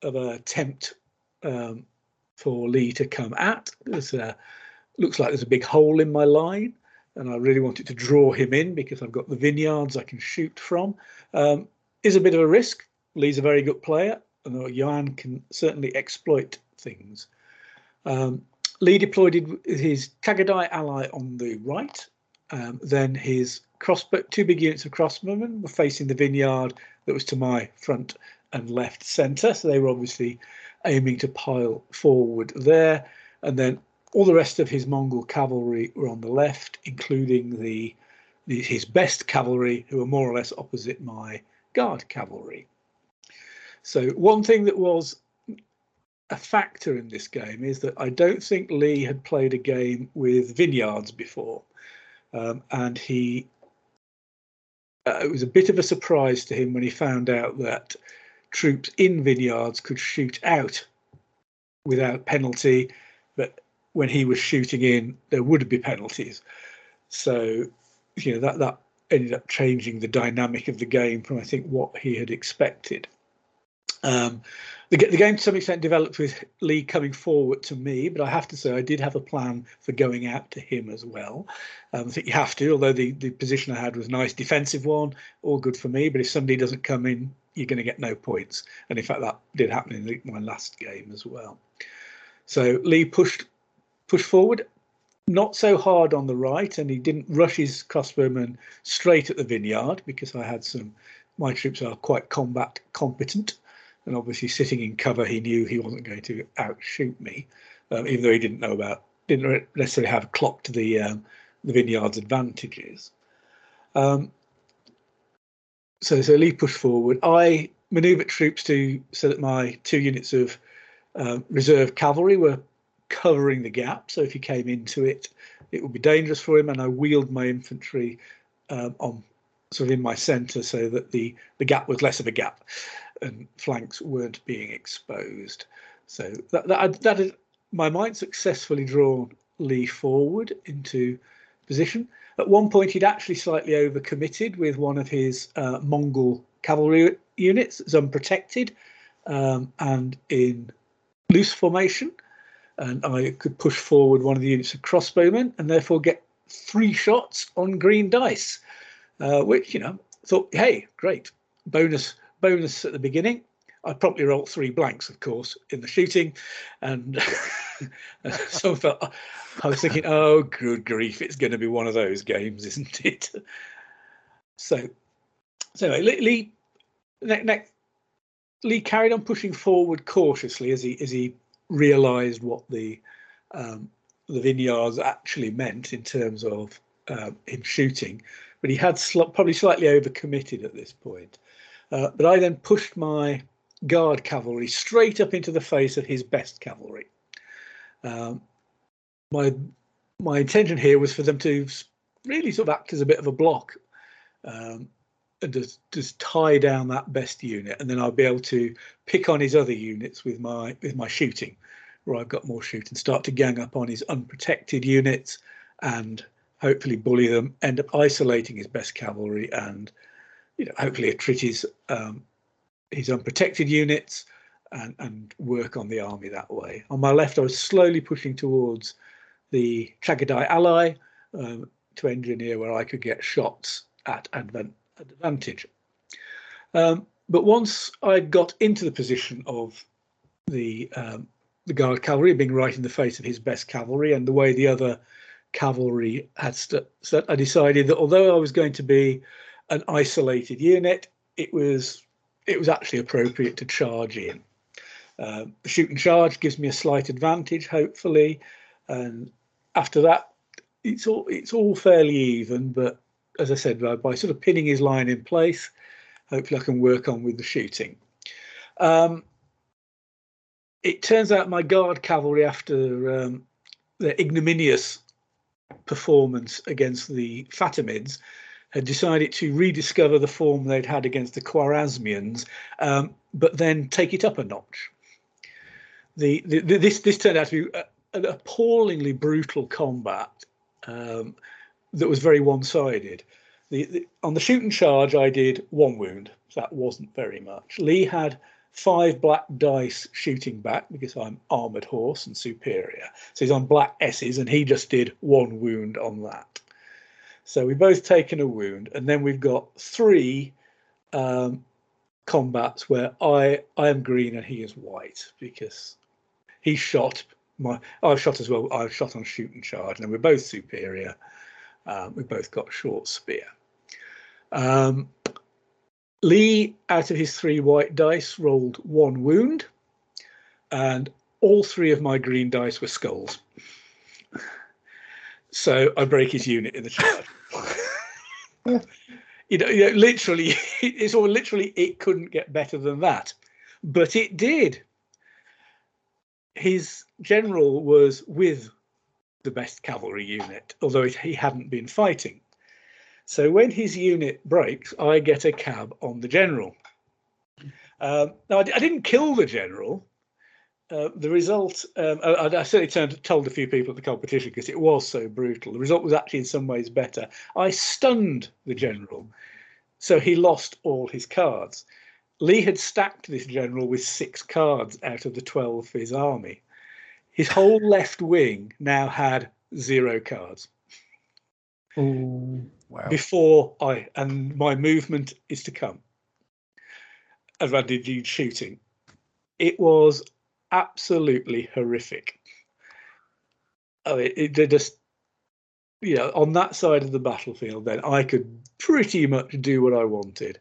of a attempt um, for Lee to come at. There's a, looks like there's a big hole in my line, and I really wanted to draw him in because I've got the vineyards I can shoot from. Um, is a bit of a risk. Lee's a very good player, Yuan can certainly exploit things. Um, Lee deployed his Chagadai ally on the right. Um, then his crossbow, two big units of crossbowmen were facing the vineyard that was to my front and left centre. So they were obviously aiming to pile forward there. And then all the rest of his Mongol cavalry were on the left, including the his best cavalry, who were more or less opposite my guard cavalry. So one thing that was a factor in this game is that I don't think Lee had played a game with vineyards before, um, and he uh, it was a bit of a surprise to him when he found out that troops in vineyards could shoot out without penalty, but when he was shooting in, there would be penalties. So, you know that that ended up changing the dynamic of the game from I think what he had expected. Um, the, the, game to some extent developed with Lee coming forward to me, but I have to say I did have a plan for going out to him as well. Um, I think you have to, although the, the position I had was a nice defensive one, all good for me. But if somebody doesn't come in, you're going to get no points. And in fact, that did happen in the, my last game as well. So Lee pushed pushed forward, not so hard on the right, and he didn't rush his crossbowman straight at the vineyard because I had some my troops are quite combat competent, and obviously sitting in cover, he knew he wasn't going to outshoot me, um, even though he didn't know about didn't necessarily have clocked the um, the vineyard's advantages. Um, so so Lee pushed forward. I manoeuvred troops to so that my two units of uh, reserve cavalry were covering the gap. So if he came into it, it would be dangerous for him. And I wheeled my infantry um, on sort of in my centre so that the the gap was less of a gap, and flanks weren't being exposed. So that that, that is my mind successfully drawn Lee forward into position. At one point, he'd actually slightly overcommitted with one of his uh, Mongol cavalry units as unprotected um, and in loose formation. And I could push forward one of the units of crossbowmen and therefore get three shots on green dice, uh, which, you know, thought, hey, great. Bonus bonus at the beginning. I promptly rolled three blanks, of course, in the shooting. And so felt, I was thinking, oh, good grief, it's going to be one of those games, isn't it? so, so anyway, Lee, next, Lee carried on pushing forward cautiously as he as he realised what the um, the vineyards actually meant in terms of um, him shooting, but he had sl- probably slightly overcommitted at this point. Uh, but I then pushed my guard cavalry straight up into the face of his best cavalry. Um, my my intention here was for them to really sort of act as a bit of a block um, and just just tie down that best unit, and then I'll be able to pick on his other units with my with my shooting, where I've got more shoot and start to gang up on his unprotected units, and hopefully bully them, end up isolating his best cavalry, and you know hopefully attrit his um, his unprotected units, and and work on the army that way. On my left, I was slowly pushing towards the Chagadai ally um, to engineer where I could get shots at advent advantage. Um, but once I got into the position of the um, the guard cavalry being right in the face of his best cavalry and the way the other cavalry had stood, I decided that although I was going to be an isolated unit, it was it was actually appropriate to charge in. Uh, the shoot and charge gives me a slight advantage, hopefully, and after that, it's all it's all fairly even. But as I said, by, by, sort of pinning his line in place, hopefully I can work on with the shooting. Um, it turns out my guard cavalry, after um, their ignominious performance against the Fatimids, had decided to rediscover the form they'd had against the Khwarezmians, um, but then take it up a notch. The, the, the, this this turned out to be an appallingly brutal combat. Um, that was very one-sided. On the shoot and charge, I did one wound. So that wasn't very much. Lee had five black dice shooting back because I'm armored horse and superior. So he's on black S's and he just did one wound on that. So we've both taken a wound, and then we've got three um, combats where I I am green and he is white because he shot my I've shot as well. I've shot on shoot and charge, and we're both superior. Um, we both got short spear. Um, Lee, out of his three white dice, rolled one wound, and all three of my green dice were skulls. So I break his unit in the charge. you, know, you know, literally, it's all literally it couldn't get better than that, but it did. His general was with the best cavalry unit, although he hadn't been fighting. So when his unit breaks, I get a cab on the general. Um, now, I, I, didn't kill the general. Uh, the result, um, I, I, certainly turned, told a few people at the competition because it was so brutal. The result was actually in some ways better. I stunned the general, so he lost all his cards. Lee had stacked this general with six cards out of the 12 for his army. His whole left wing now had zero cards. Ooh, wow. Before I and my movement is to come. Advantage shooting. It was absolutely horrific. Oh, it, it just you know on that side of the battlefield then I could pretty much do what I wanted.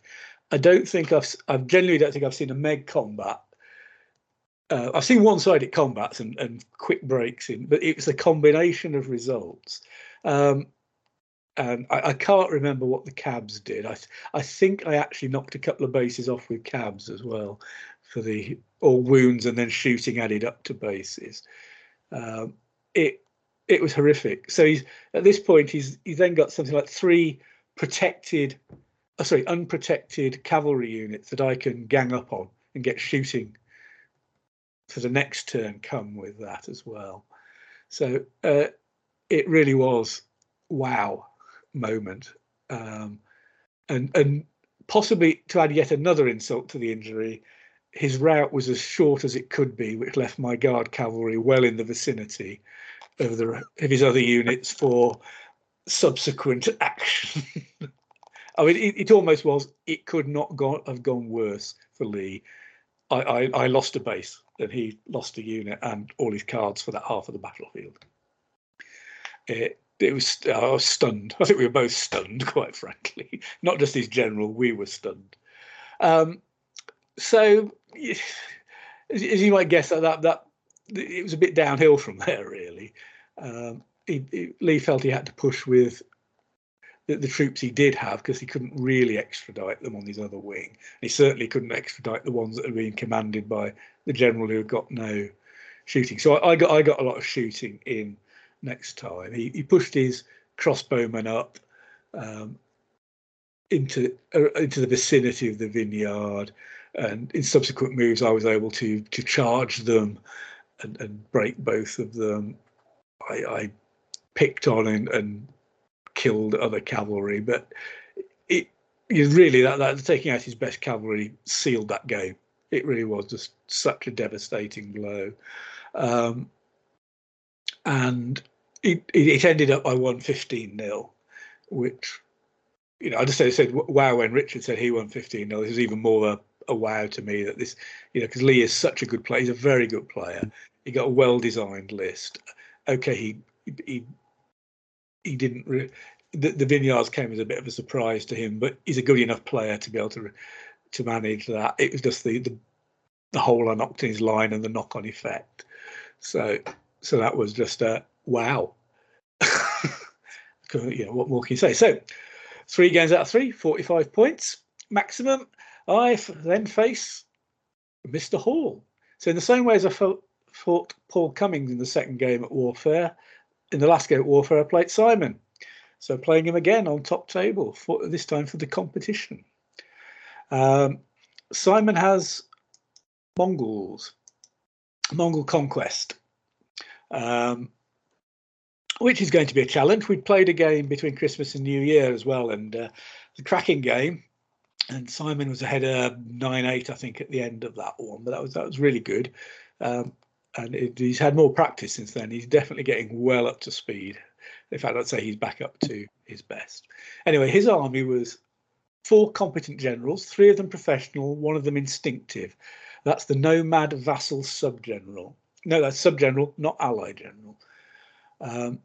I don't think I've I genuinely don't think I've seen a Meg combat. Uh, I've seen one-sided combats and, and quick breaks in, but it was a combination of results. Um, and I, I, can't remember what the cabs did. I I think I actually knocked a couple of bases off with cabs as well for the or wounds and then shooting added up to bases. Um, it it was horrific. So he's at this point he's he then got something like three protected, oh, sorry, unprotected cavalry units that I can gang up on and get shooting for the next turn. Come with that as well. So uh, it really was wow moment. Um, and and possibly to add yet another insult to the injury, his route was as short as it could be, which left my guard cavalry well in the vicinity of the of his other units for subsequent action. I mean, it, it, almost was. It could not go, have gone worse for Lee. I, I, I lost a base, and he lost a unit and all his cards for that half of the battlefield. It, it was I was stunned. I think we were both stunned, quite frankly. Not just his general, we were stunned. Um, so, as, you might guess, that, that that it was a bit downhill from there. Really, um, he, he, Lee felt he had to push with the, the troops he did have because he couldn't really extradite them on his other wing. He certainly couldn't extradite the ones that had been commanded by the general who had got no shooting. So I, I got I got a lot of shooting in next time. He, he pushed his crossbowmen up um, into uh, into the vicinity of the vineyard, and in subsequent moves, I was able to to charge them and, and break both of them. I, I picked on and, and killed other cavalry, but it really that that taking out his best cavalry sealed that game. It really was just such a devastating blow. Um, and it, it ended up I won 15 nil, which, you know, I just said, said wow when Richard said he won 15 nil. This is even more a, a wow to me that this, you know, because Lee is such a good player. He's a very good player. He got a well designed list. Okay, he he he didn't. Re- the, the vineyards came as a bit of a surprise to him, but he's a good enough player to be able to to manage that. It was just the the, the hole I knocked in his line and the knock on effect. So so that was just a wow. you know, what more can you say? So, three games out of three, 45 points maximum. I then face Mr. Hall. So, in the same way as I fought, Paul Cummings in the second game at Warfare, in the last game at Warfare, I played Simon. So, playing him again on top table, for this time for the competition. Um, Simon has Mongols, Mongol conquest. Um, which is going to be a challenge. We played a game between Christmas and New Year as well, and uh, the cracking game. And Simon was ahead of nine eight, I think, at the end of that one. But that was that was really good. Um, and it, he's had more practice since then. He's definitely getting well up to speed. In fact, I'd say he's back up to his best. Anyway, his army was four competent generals, three of them professional, one of them instinctive. That's the nomad vassal subgeneral. No, that's subgeneral, not ally general. Um,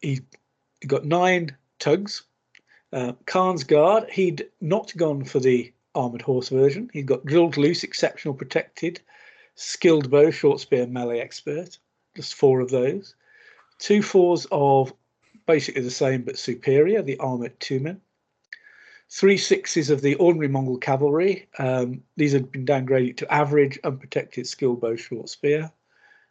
he got nine tugs. Uh, Khan's Guard, he'd not gone for the armoured horse version. He'd got drilled loose, exceptional, protected, skilled bow, short spear, melee expert. Just four of those. Two fours of basically the same but superior, the armoured two men. Three sixes of the ordinary Mongol cavalry. Um, these had been downgraded to average, unprotected, skilled bow, short spear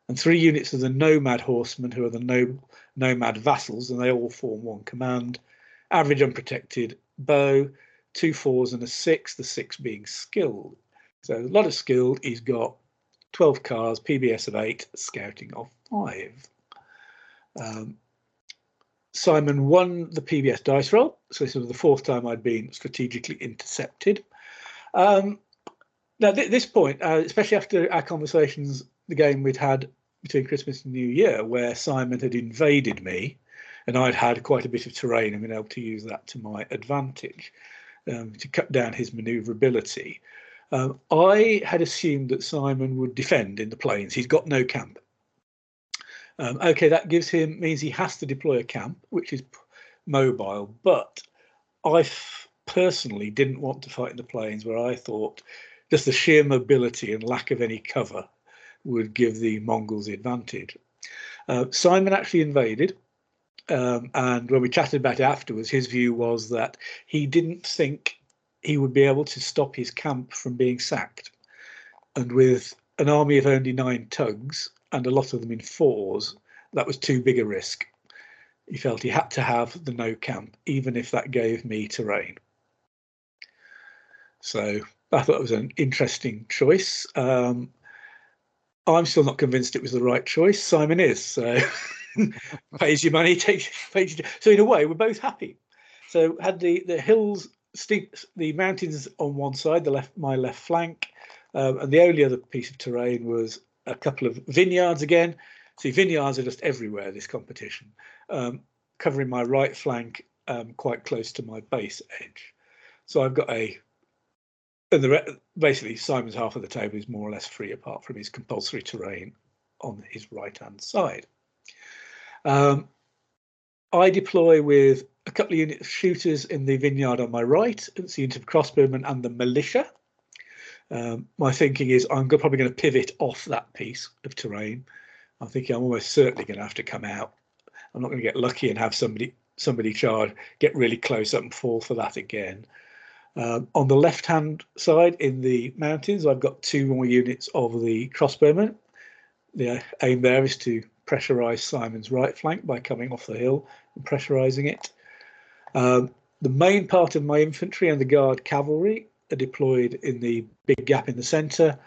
and three units of the nomad horsemen, who are the no, nomad vassals, and they all form one command. Average unprotected bow, two fours and a six, the six being skilled. So a lot of skilled. He's got 12 cars, PBS of eight, scouting of five. Um, Simon won the PBS dice roll, so this was the fourth time I'd been strategically intercepted. Um, now, at this point, uh, especially after our conversations, the game we'd had between Christmas and New Year where Simon had invaded me and I'd had quite a bit of terrain and been able to use that to my advantage um, to cut down his maneuverability. Um, I had assumed that Simon would defend in the plains. He's got no camp. Um, okay, that gives him means he has to deploy a camp, which is mobile. But I personally didn't want to fight in the plains where I thought just the sheer mobility and lack of any cover would give the Mongols the advantage. Uh, Simon actually invaded, um, and when we chatted about it afterwards, his view was that he didn't think he would be able to stop his camp from being sacked. And with an army of only nine tugs and a lot of them in fours, that was too big a risk. He felt he had to have the no camp, even if that gave me terrain. So I thought it was an interesting choice. Um, I'm still not convinced it was the right choice. Simon is. So pays your money, takes pays your, so in a way we're both happy. So had the the hills steep the mountains on one side, the left my left flank, um, and the only other piece of terrain was a couple of vineyards again. See, vineyards are just everywhere this competition, um, covering my right flank um, quite close to my base edge. So I've got a and the basically Simon's half of the table is more or less free apart from his compulsory terrain on his right hand side. Um, I deploy with a couple of units of shooters in the vineyard on my right. It's the unit of crossbowmen and the militia. Um, my thinking is I'm probably going to pivot off that piece of terrain. I'm thinking I'm almost certainly going to have to come out. I'm not going to get lucky and have somebody somebody charge, get really close up and fall for that again. Um, on the left hand side in the mountains, I've got two more units of the crossbowmen. The aim there is to pressurize Simon's right flank by coming off the hill and pressurizing it. Um, the main part of my infantry and the guard cavalry are deployed in the big gap in the centre,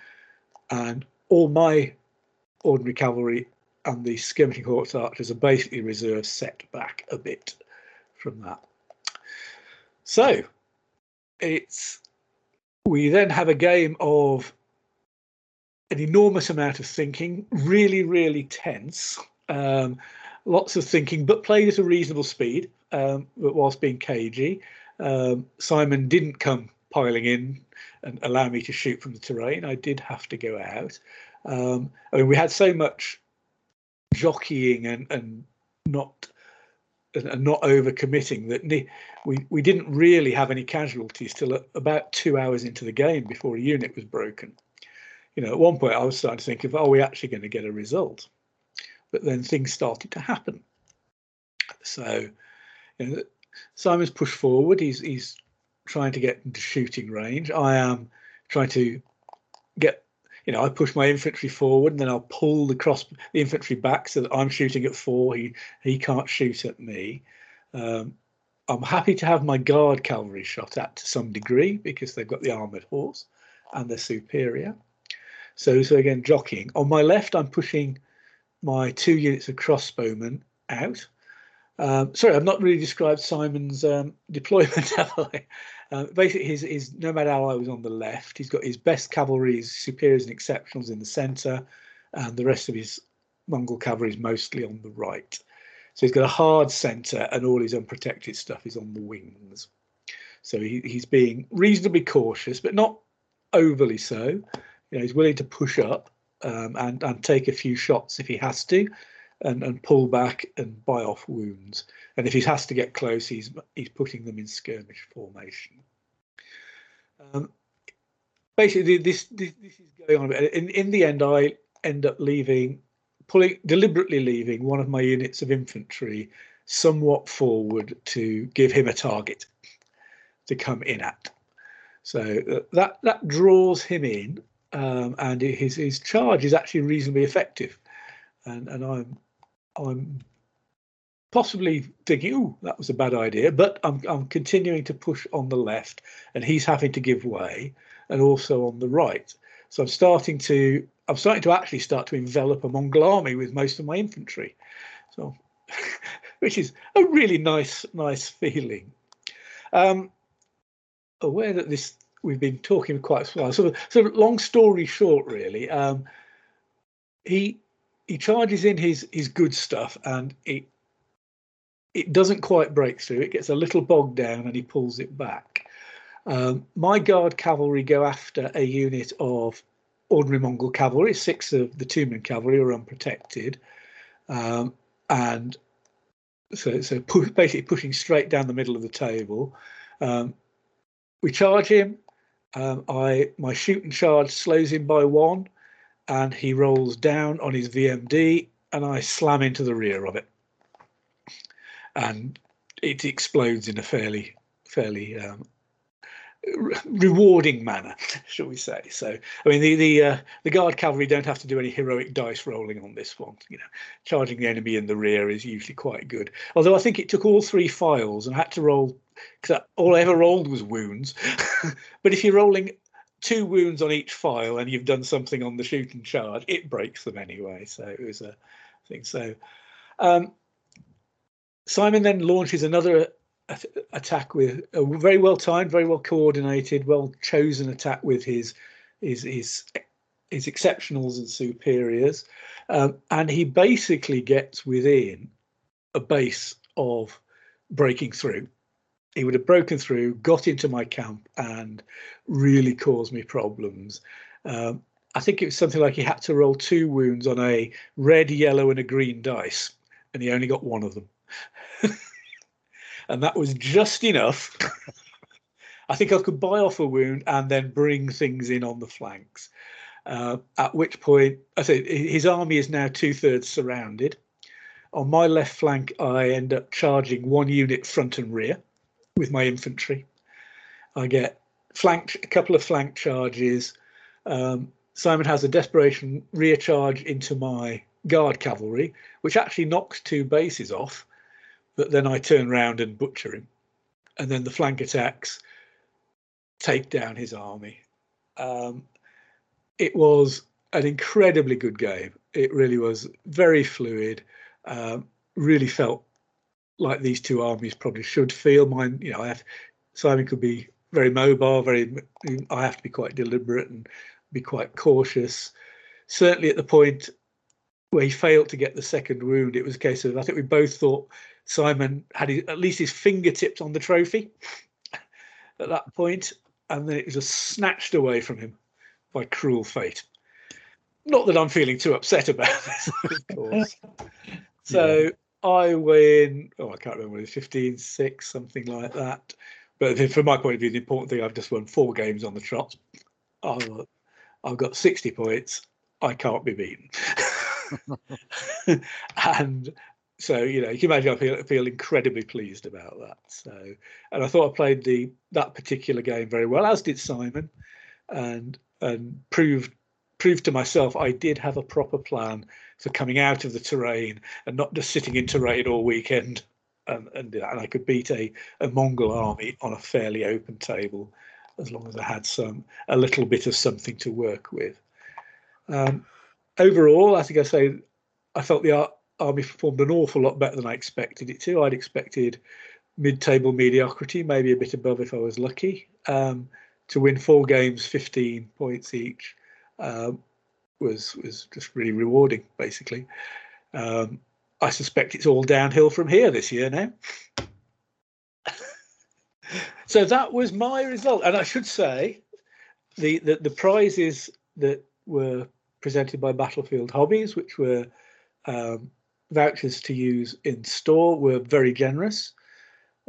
and all my ordinary cavalry and the skirmishing horse archers are basically reserved set back a bit from that. So it's we then have a game of an enormous amount of thinking, really, really tense. Um, lots of thinking, but played at a reasonable speed, um, but whilst being cagey. Um, Simon didn't come piling in and allow me to shoot from the terrain. I did have to go out. Um, I mean, we had so much jockeying and, and not and not over committing that we we didn't really have any casualties till about two hours into the game before a unit was broken you know, at one point I was starting to think of, are we actually going to get a result? But then things started to happen. So, you know, Simon's pushed forward. He's he's trying to get into shooting range. I am trying to get, you know, I push my infantry forward and then I'll pull the cross the infantry back so that I'm shooting at four. He he can't shoot at me. Um, I'm happy to have my guard cavalry shot at to some degree because they've got the armored horse and they're superior. So, so again, jockeying. On my left, I'm pushing my two units of crossbowmen out. Um, sorry, I've not really described Simon's um, deployment, have I? Uh, basically, his, his nomad ally was on the left. He's got his best cavalry, his superiors and exceptionals in the centre, and the rest of his Mongol cavalry is mostly on the right. So he's got a hard centre, and all his unprotected stuff is on the wings. So he, he's being reasonably cautious, but not overly so you know, he's willing to push up um, and and take a few shots if he has to, and and pull back and buy off wounds. And if he has to get close, he's he's putting them in skirmish formation. Um, basically, this, this this is going on. In in the end, I end up leaving, pulling deliberately leaving one of my units of infantry somewhat forward to give him a target to come in at. So uh, that that draws him in um, and his his charge is actually reasonably effective, and and I'm I'm possibly thinking, oh, that was a bad idea, but I'm I'm continuing to push on the left, and he's having to give way, and also on the right. So I'm starting to I'm starting to actually start to envelop a Mongol army with most of my infantry, so which is a really nice nice feeling. Um, aware that this we've been talking quite a while. So, so long story short, really, um, he he charges in his his good stuff, and it it doesn't quite break through. It gets a little bogged down, and he pulls it back. Um, my guard cavalry go after a unit of ordinary Mongol cavalry. Six of the Tumen cavalry are unprotected, um, and so so pu- basically pushing straight down the middle of the table. Um, we charge him. Um, I my shoot and charge slows him by one, and he rolls down on his VMD, and I slam into the rear of it, and it explodes in a fairly fairly um, rewarding manner, shall we say? So, I mean, the the uh, the guard cavalry don't have to do any heroic dice rolling on this one. You know, charging the enemy in the rear is usually quite good. Although I think it took all three files and I had to roll because all I ever rolled was wounds. but if you're rolling two wounds on each file and you've done something on the shoot and charge, it breaks them anyway. So it was a thing. So um, Simon then launches another attack with a very well timed, very well coordinated, well chosen attack with his his his his exceptionals and superiors, um, and he basically gets within a base of breaking through. He would have broken through, got into my camp, and really caused me problems. Um, I think it was something like he had to roll two wounds on a red, yellow, and a green dice, and he only got one of them. and that was just enough. I think I could buy off a wound and then bring things in on the flanks. Uh, at which point, I say his army is now two thirds surrounded. On my left flank, I end up charging one unit front and rear with my infantry. I get flanked a couple of flank charges. Um, Simon has a desperation rear charge into my guard cavalry, which actually knocks two bases off but then I turn round and butcher him. And then the flank attacks take down his army. Um, it was an incredibly good game. It really was very fluid. Um, really felt like these two armies probably should feel. Mine, you know, I have, Simon could be very mobile. Very, I have to be quite deliberate and be quite cautious. Certainly at the point where he failed to get the second wound, it was a case of I think we both thought Simon had his, at least his fingertips on the trophy at that point, and then it was just snatched away from him by cruel fate. Not that I'm feeling too upset about this, of course. so. I win, oh, I can't remember, 15 6, something like that. But from my point of view, the important thing, I've just won four games on the trot. I've, I've got 60 points. I can't be beaten. and so you know you can imagine I feel feel incredibly pleased about that. So and I thought I played the that particular game very well, as did Simon, and and proved proved to myself I did have a proper plan for coming out of the terrain and not just sitting in terrain all weekend and and, and I could beat a, a Mongol army on a fairly open table as long as I had some a little bit of something to work with. Um, overall, I think I say I felt the Army performed an awful lot better than I expected it to. I'd expected mid-table mediocrity, maybe a bit above if I was lucky. Um, to win four games, 15 points each, uh, was was just really rewarding. Basically, um, I suspect it's all downhill from here this year now. so that was my result, and I should say, the the, the prizes that were presented by Battlefield Hobbies, which were um, vouchers to use in store were very generous.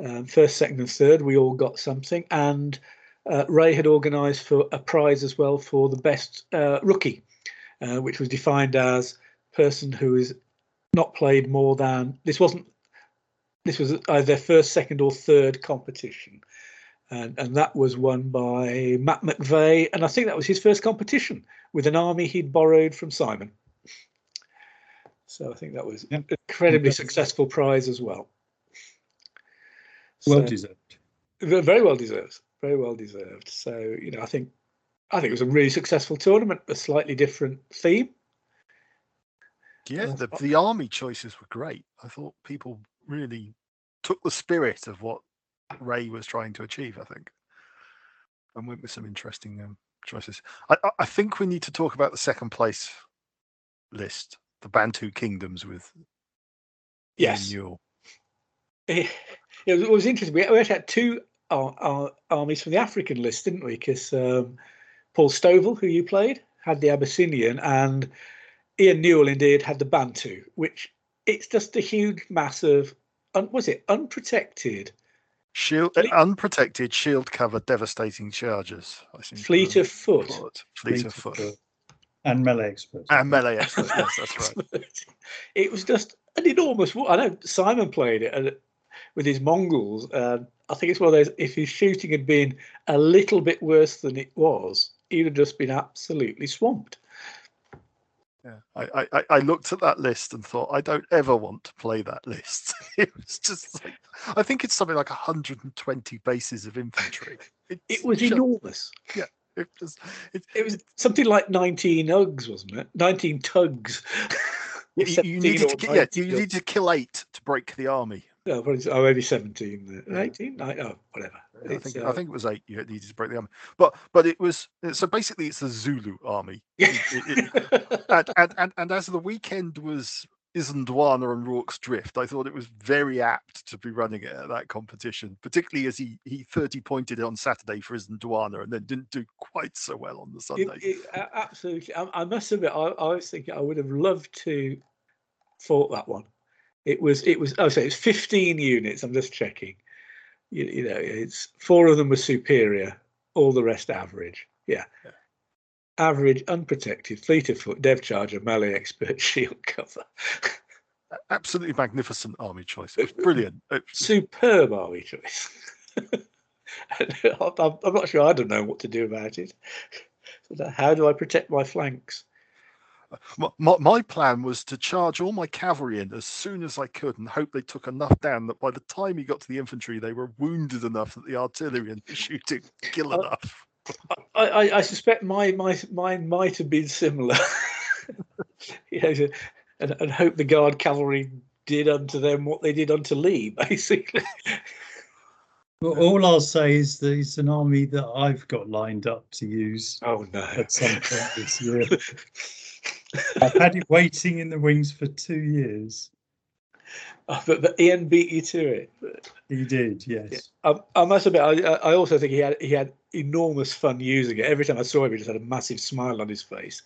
Um, first, second, and third, we all got something, and uh, Ray had organised for a prize as well for the best uh, rookie, uh, which was defined as person who is not played more than this wasn't this was either their first, second, or third competition, and and that was won by Matt McVeigh, and I think that was his first competition with an army he'd borrowed from Simon. So I think that was an incredibly successful prize as well. Well so, deserved. Very well deserved. Very well deserved. So you know, I think I think it was a really successful tournament, a slightly different theme. Yeah, the, the army choices were great. I thought people really took the spirit of what Ray was trying to achieve. I think, and went with some interesting um, choices. I, I think we need to talk about the second place list the Bantu kingdoms with yes. Newell. It, it, was interesting. We actually had two armies from the African list, didn't we? Because um, Paul Stovall, who you played, had the Abyssinian, and Ian Newell indeed had the Bantu, which it's just a huge mass of, was it unprotected Shield Fleet- unprotected shield cover devastating charges. I seem to Fleet of foot. recall it. Fleet of foot. And melee expert. And melee expert. yes, that's right. it was just an enormous. wa- I know Simon played it and with his Mongols. Um, I think it's one of those. If his shooting had been a little bit worse than it was, he'd have just been absolutely swamped. Yeah, I, I, I- looked at that list and thought, I don't ever want to play that list. it was just like, I think it's something like 120 bases of infantry. It was just- enormous. It was, it, It was something like 19 Ugs, wasn't it? 19 tugs. you, you needed to, yeah, you or- need to kill eight to break the army. No, oh, maybe 17. uh, 18? Nine- Oh, whatever. I think uh, I think it was eight. You needed to break the army, but but it was so basically it's the Zulu army. it- it- and, and, and, and as the weekend was Isandlwana and Rorke's Drift, I thought it was very apt to be running it at that competition, particularly as he, he 30 pointed on Saturday for Isandlwana and then didn't do quite so well on the Sunday. it- absolutely. I, I must admit, I, I was thinking I would have loved to fought that one. It was, it was, oh, so it's 15 units. I'm just checking. You, you know, it's four of them were superior, all the rest average. Yeah. Yeah. Average, unprotected, fleet of foot, dev charger, melee expert, shield cover. Absolutely magnificent army choice. It was brilliant. It- Superb army choice. I'm, I'm not sure I don't know what to do about it. How do I protect my flanks? My, my, my plan was to charge all my cavalry in as soon as I could and hope they took enough down that by the time he got to the infantry, they were wounded enough that the artillery and the shooting kill Oh, uh, enough. I, I, I suspect my, my mine might have been similar. you know, to- and, and hope the guard cavalry did unto them what they did unto Lee, basically. Well, all I'll say is that it's an army that I've got lined up to use Oh no! at some point this year. I've had it waiting in the wings for two years. Oh, but, but Ian beat you to it. But, He did, yes. I, I must admit, I, I I also think he had he had enormous fun using it. Every time I saw him, he just had a massive smile on his face.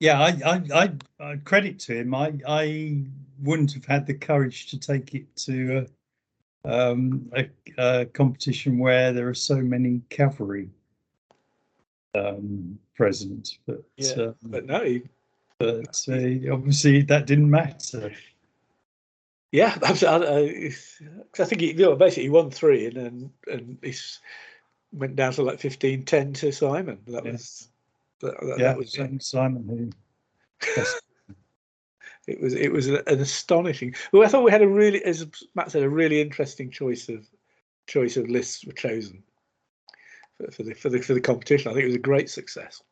Yeah, I, I, I, credit to him. I, I wouldn't have had the courage to take it to um, a, a competition where there are so many cavalry um, present. But, Yeah, uh, But no, but uh, obviously that didn't matter. yeah, absolutely. I, I, I think he you know, basically won three, and then and he went down to like 15-10 to Simon. That Yeah. was that, that, yeah, that was Simon- Simon who it was it was an astonishing. Well, I thought we had a really, as Matt said, a really interesting choice of choice of lists were chosen for, the for the for the competition. I think it was a great success.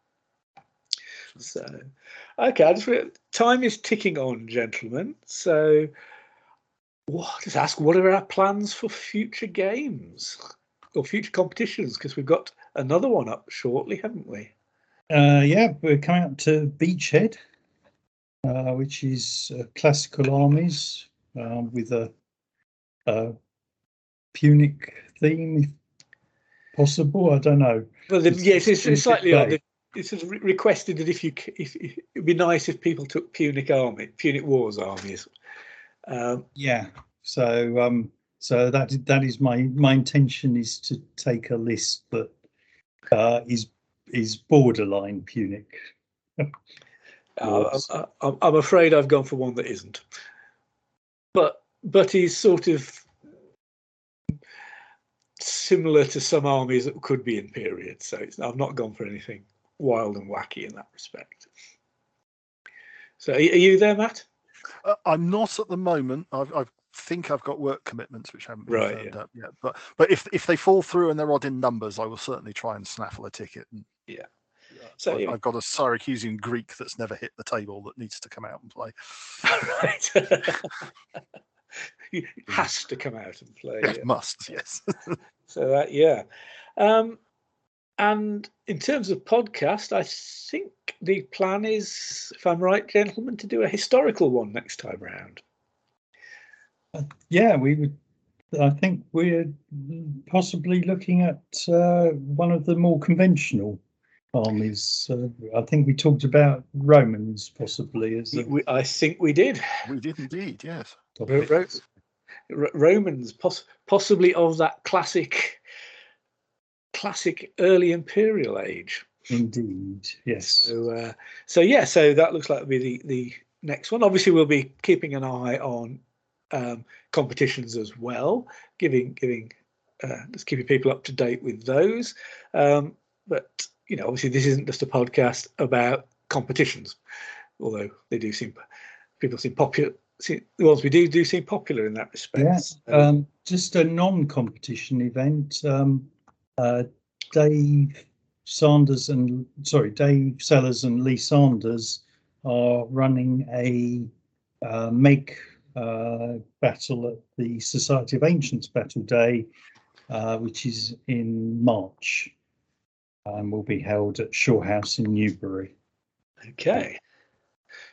So, okay, I just time is ticking on, gentlemen. So, what? Just ask what are our plans for future games or future competitions? Because we've got another one up shortly, haven't we? Uh, yeah, we're coming up to Beachhead, uh, which is uh, classical armies uh, with a, a Punic theme, possible. I don't know. Well, the, It's- yes, it's, it's slightly odd. It's re- requested that if you, if, if it'd be nice if people took Punic army, Punic Wars armies. Um, Yeah. So um, so that that is my my intention is to take a list that uh, is is borderline Punic. uh, I'm, I'm, I'm afraid I've gone for one that isn't. But but he's sort of similar to some armies that could be in period. So I've not gone for anything wild and wacky in that respect. So are, are you there, Matt? Uh, I'm not at the moment. I've, I think I've got work commitments which haven't been Right, firmed yeah. up yet. But but if if they fall through and they're odd in numbers, I will certainly try and snaffle a ticket. And, Yeah. uh, So, I- yeah. I've got a Syracusan Greek that's never hit the table that needs to come out and play. right. has to come out and play. Yes, yeah. must yes. So that yeah. Um, and in terms of podcast, I think the plan is, if I'm right, gentlemen, to do a historical one next time round. Yeah, we would. I think we're possibly looking at uh, one of the more conventional armies. Uh, I think we talked about Romans possibly as a We, I think we did. we did indeed. Yes. Ro- topic. R- Romans, poss- possibly of that classic, classic early imperial age. Indeed, yes. So, uh, so yeah, so that looks like it'll be the the next one. Obviously, we'll be keeping an eye on um, competitions as well, giving giving uh, just keeping people up to date with those. Um, but you know, obviously, this isn't just a podcast about competitions, although they do seem people seem popular. See, the ones we do do seem popular in that respect. Yes, um, just a non-competition event. Um, uh, Dave Sanders and sorry, Dave Sellers and Lee Sanders are running a uh, make uh, battle at the Society of Ancients Battle Day, uh, which is in March, and will be held at Shaw House in Newbury. okay.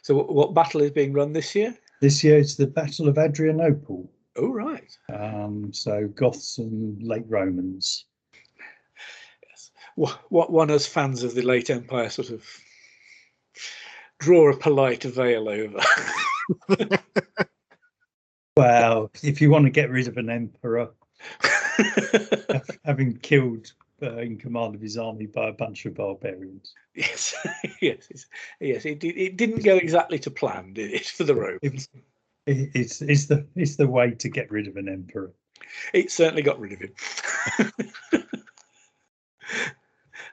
So, what battle is being run this year? This year it's the Battle of Adrianople. Oh, right. Um, so Goths and late Romans. Yes. What, what one as fans of the late empire sort of draw a polite veil over. Well, if you want to get rid of an emperor, having killed uh, in command of his army by a bunch of barbarians, yes, yes, it's, yes. It, it didn't go exactly to plan, did it, for the Romans? it, it's it's the it's the way to get rid of an emperor. It certainly got rid of him.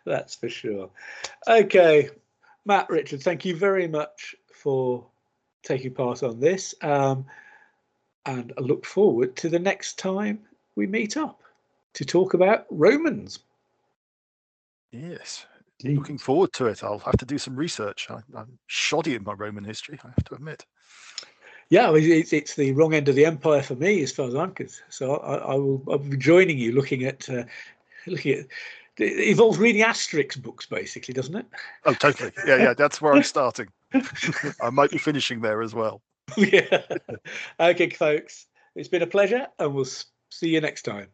That's for sure. Okay, Matt Richard, thank you very much for taking part on this. Um, and I look forward to the next time we meet up to talk about Romans. Yes, looking forward to it. I'll have to do some research. I, I'm shoddy in my Roman history, I have to admit. Yeah, it's, it's the wrong end of the empire for me, as far as I'm concerned. So I, I will I'll be joining you, looking at uh, looking at. It involves reading Asterix books, basically, doesn't it? Oh, totally. Yeah, yeah, that's where I'm starting. I might be finishing there as well. yeah. Okay, folks. It's been a pleasure, and we'll see you next time.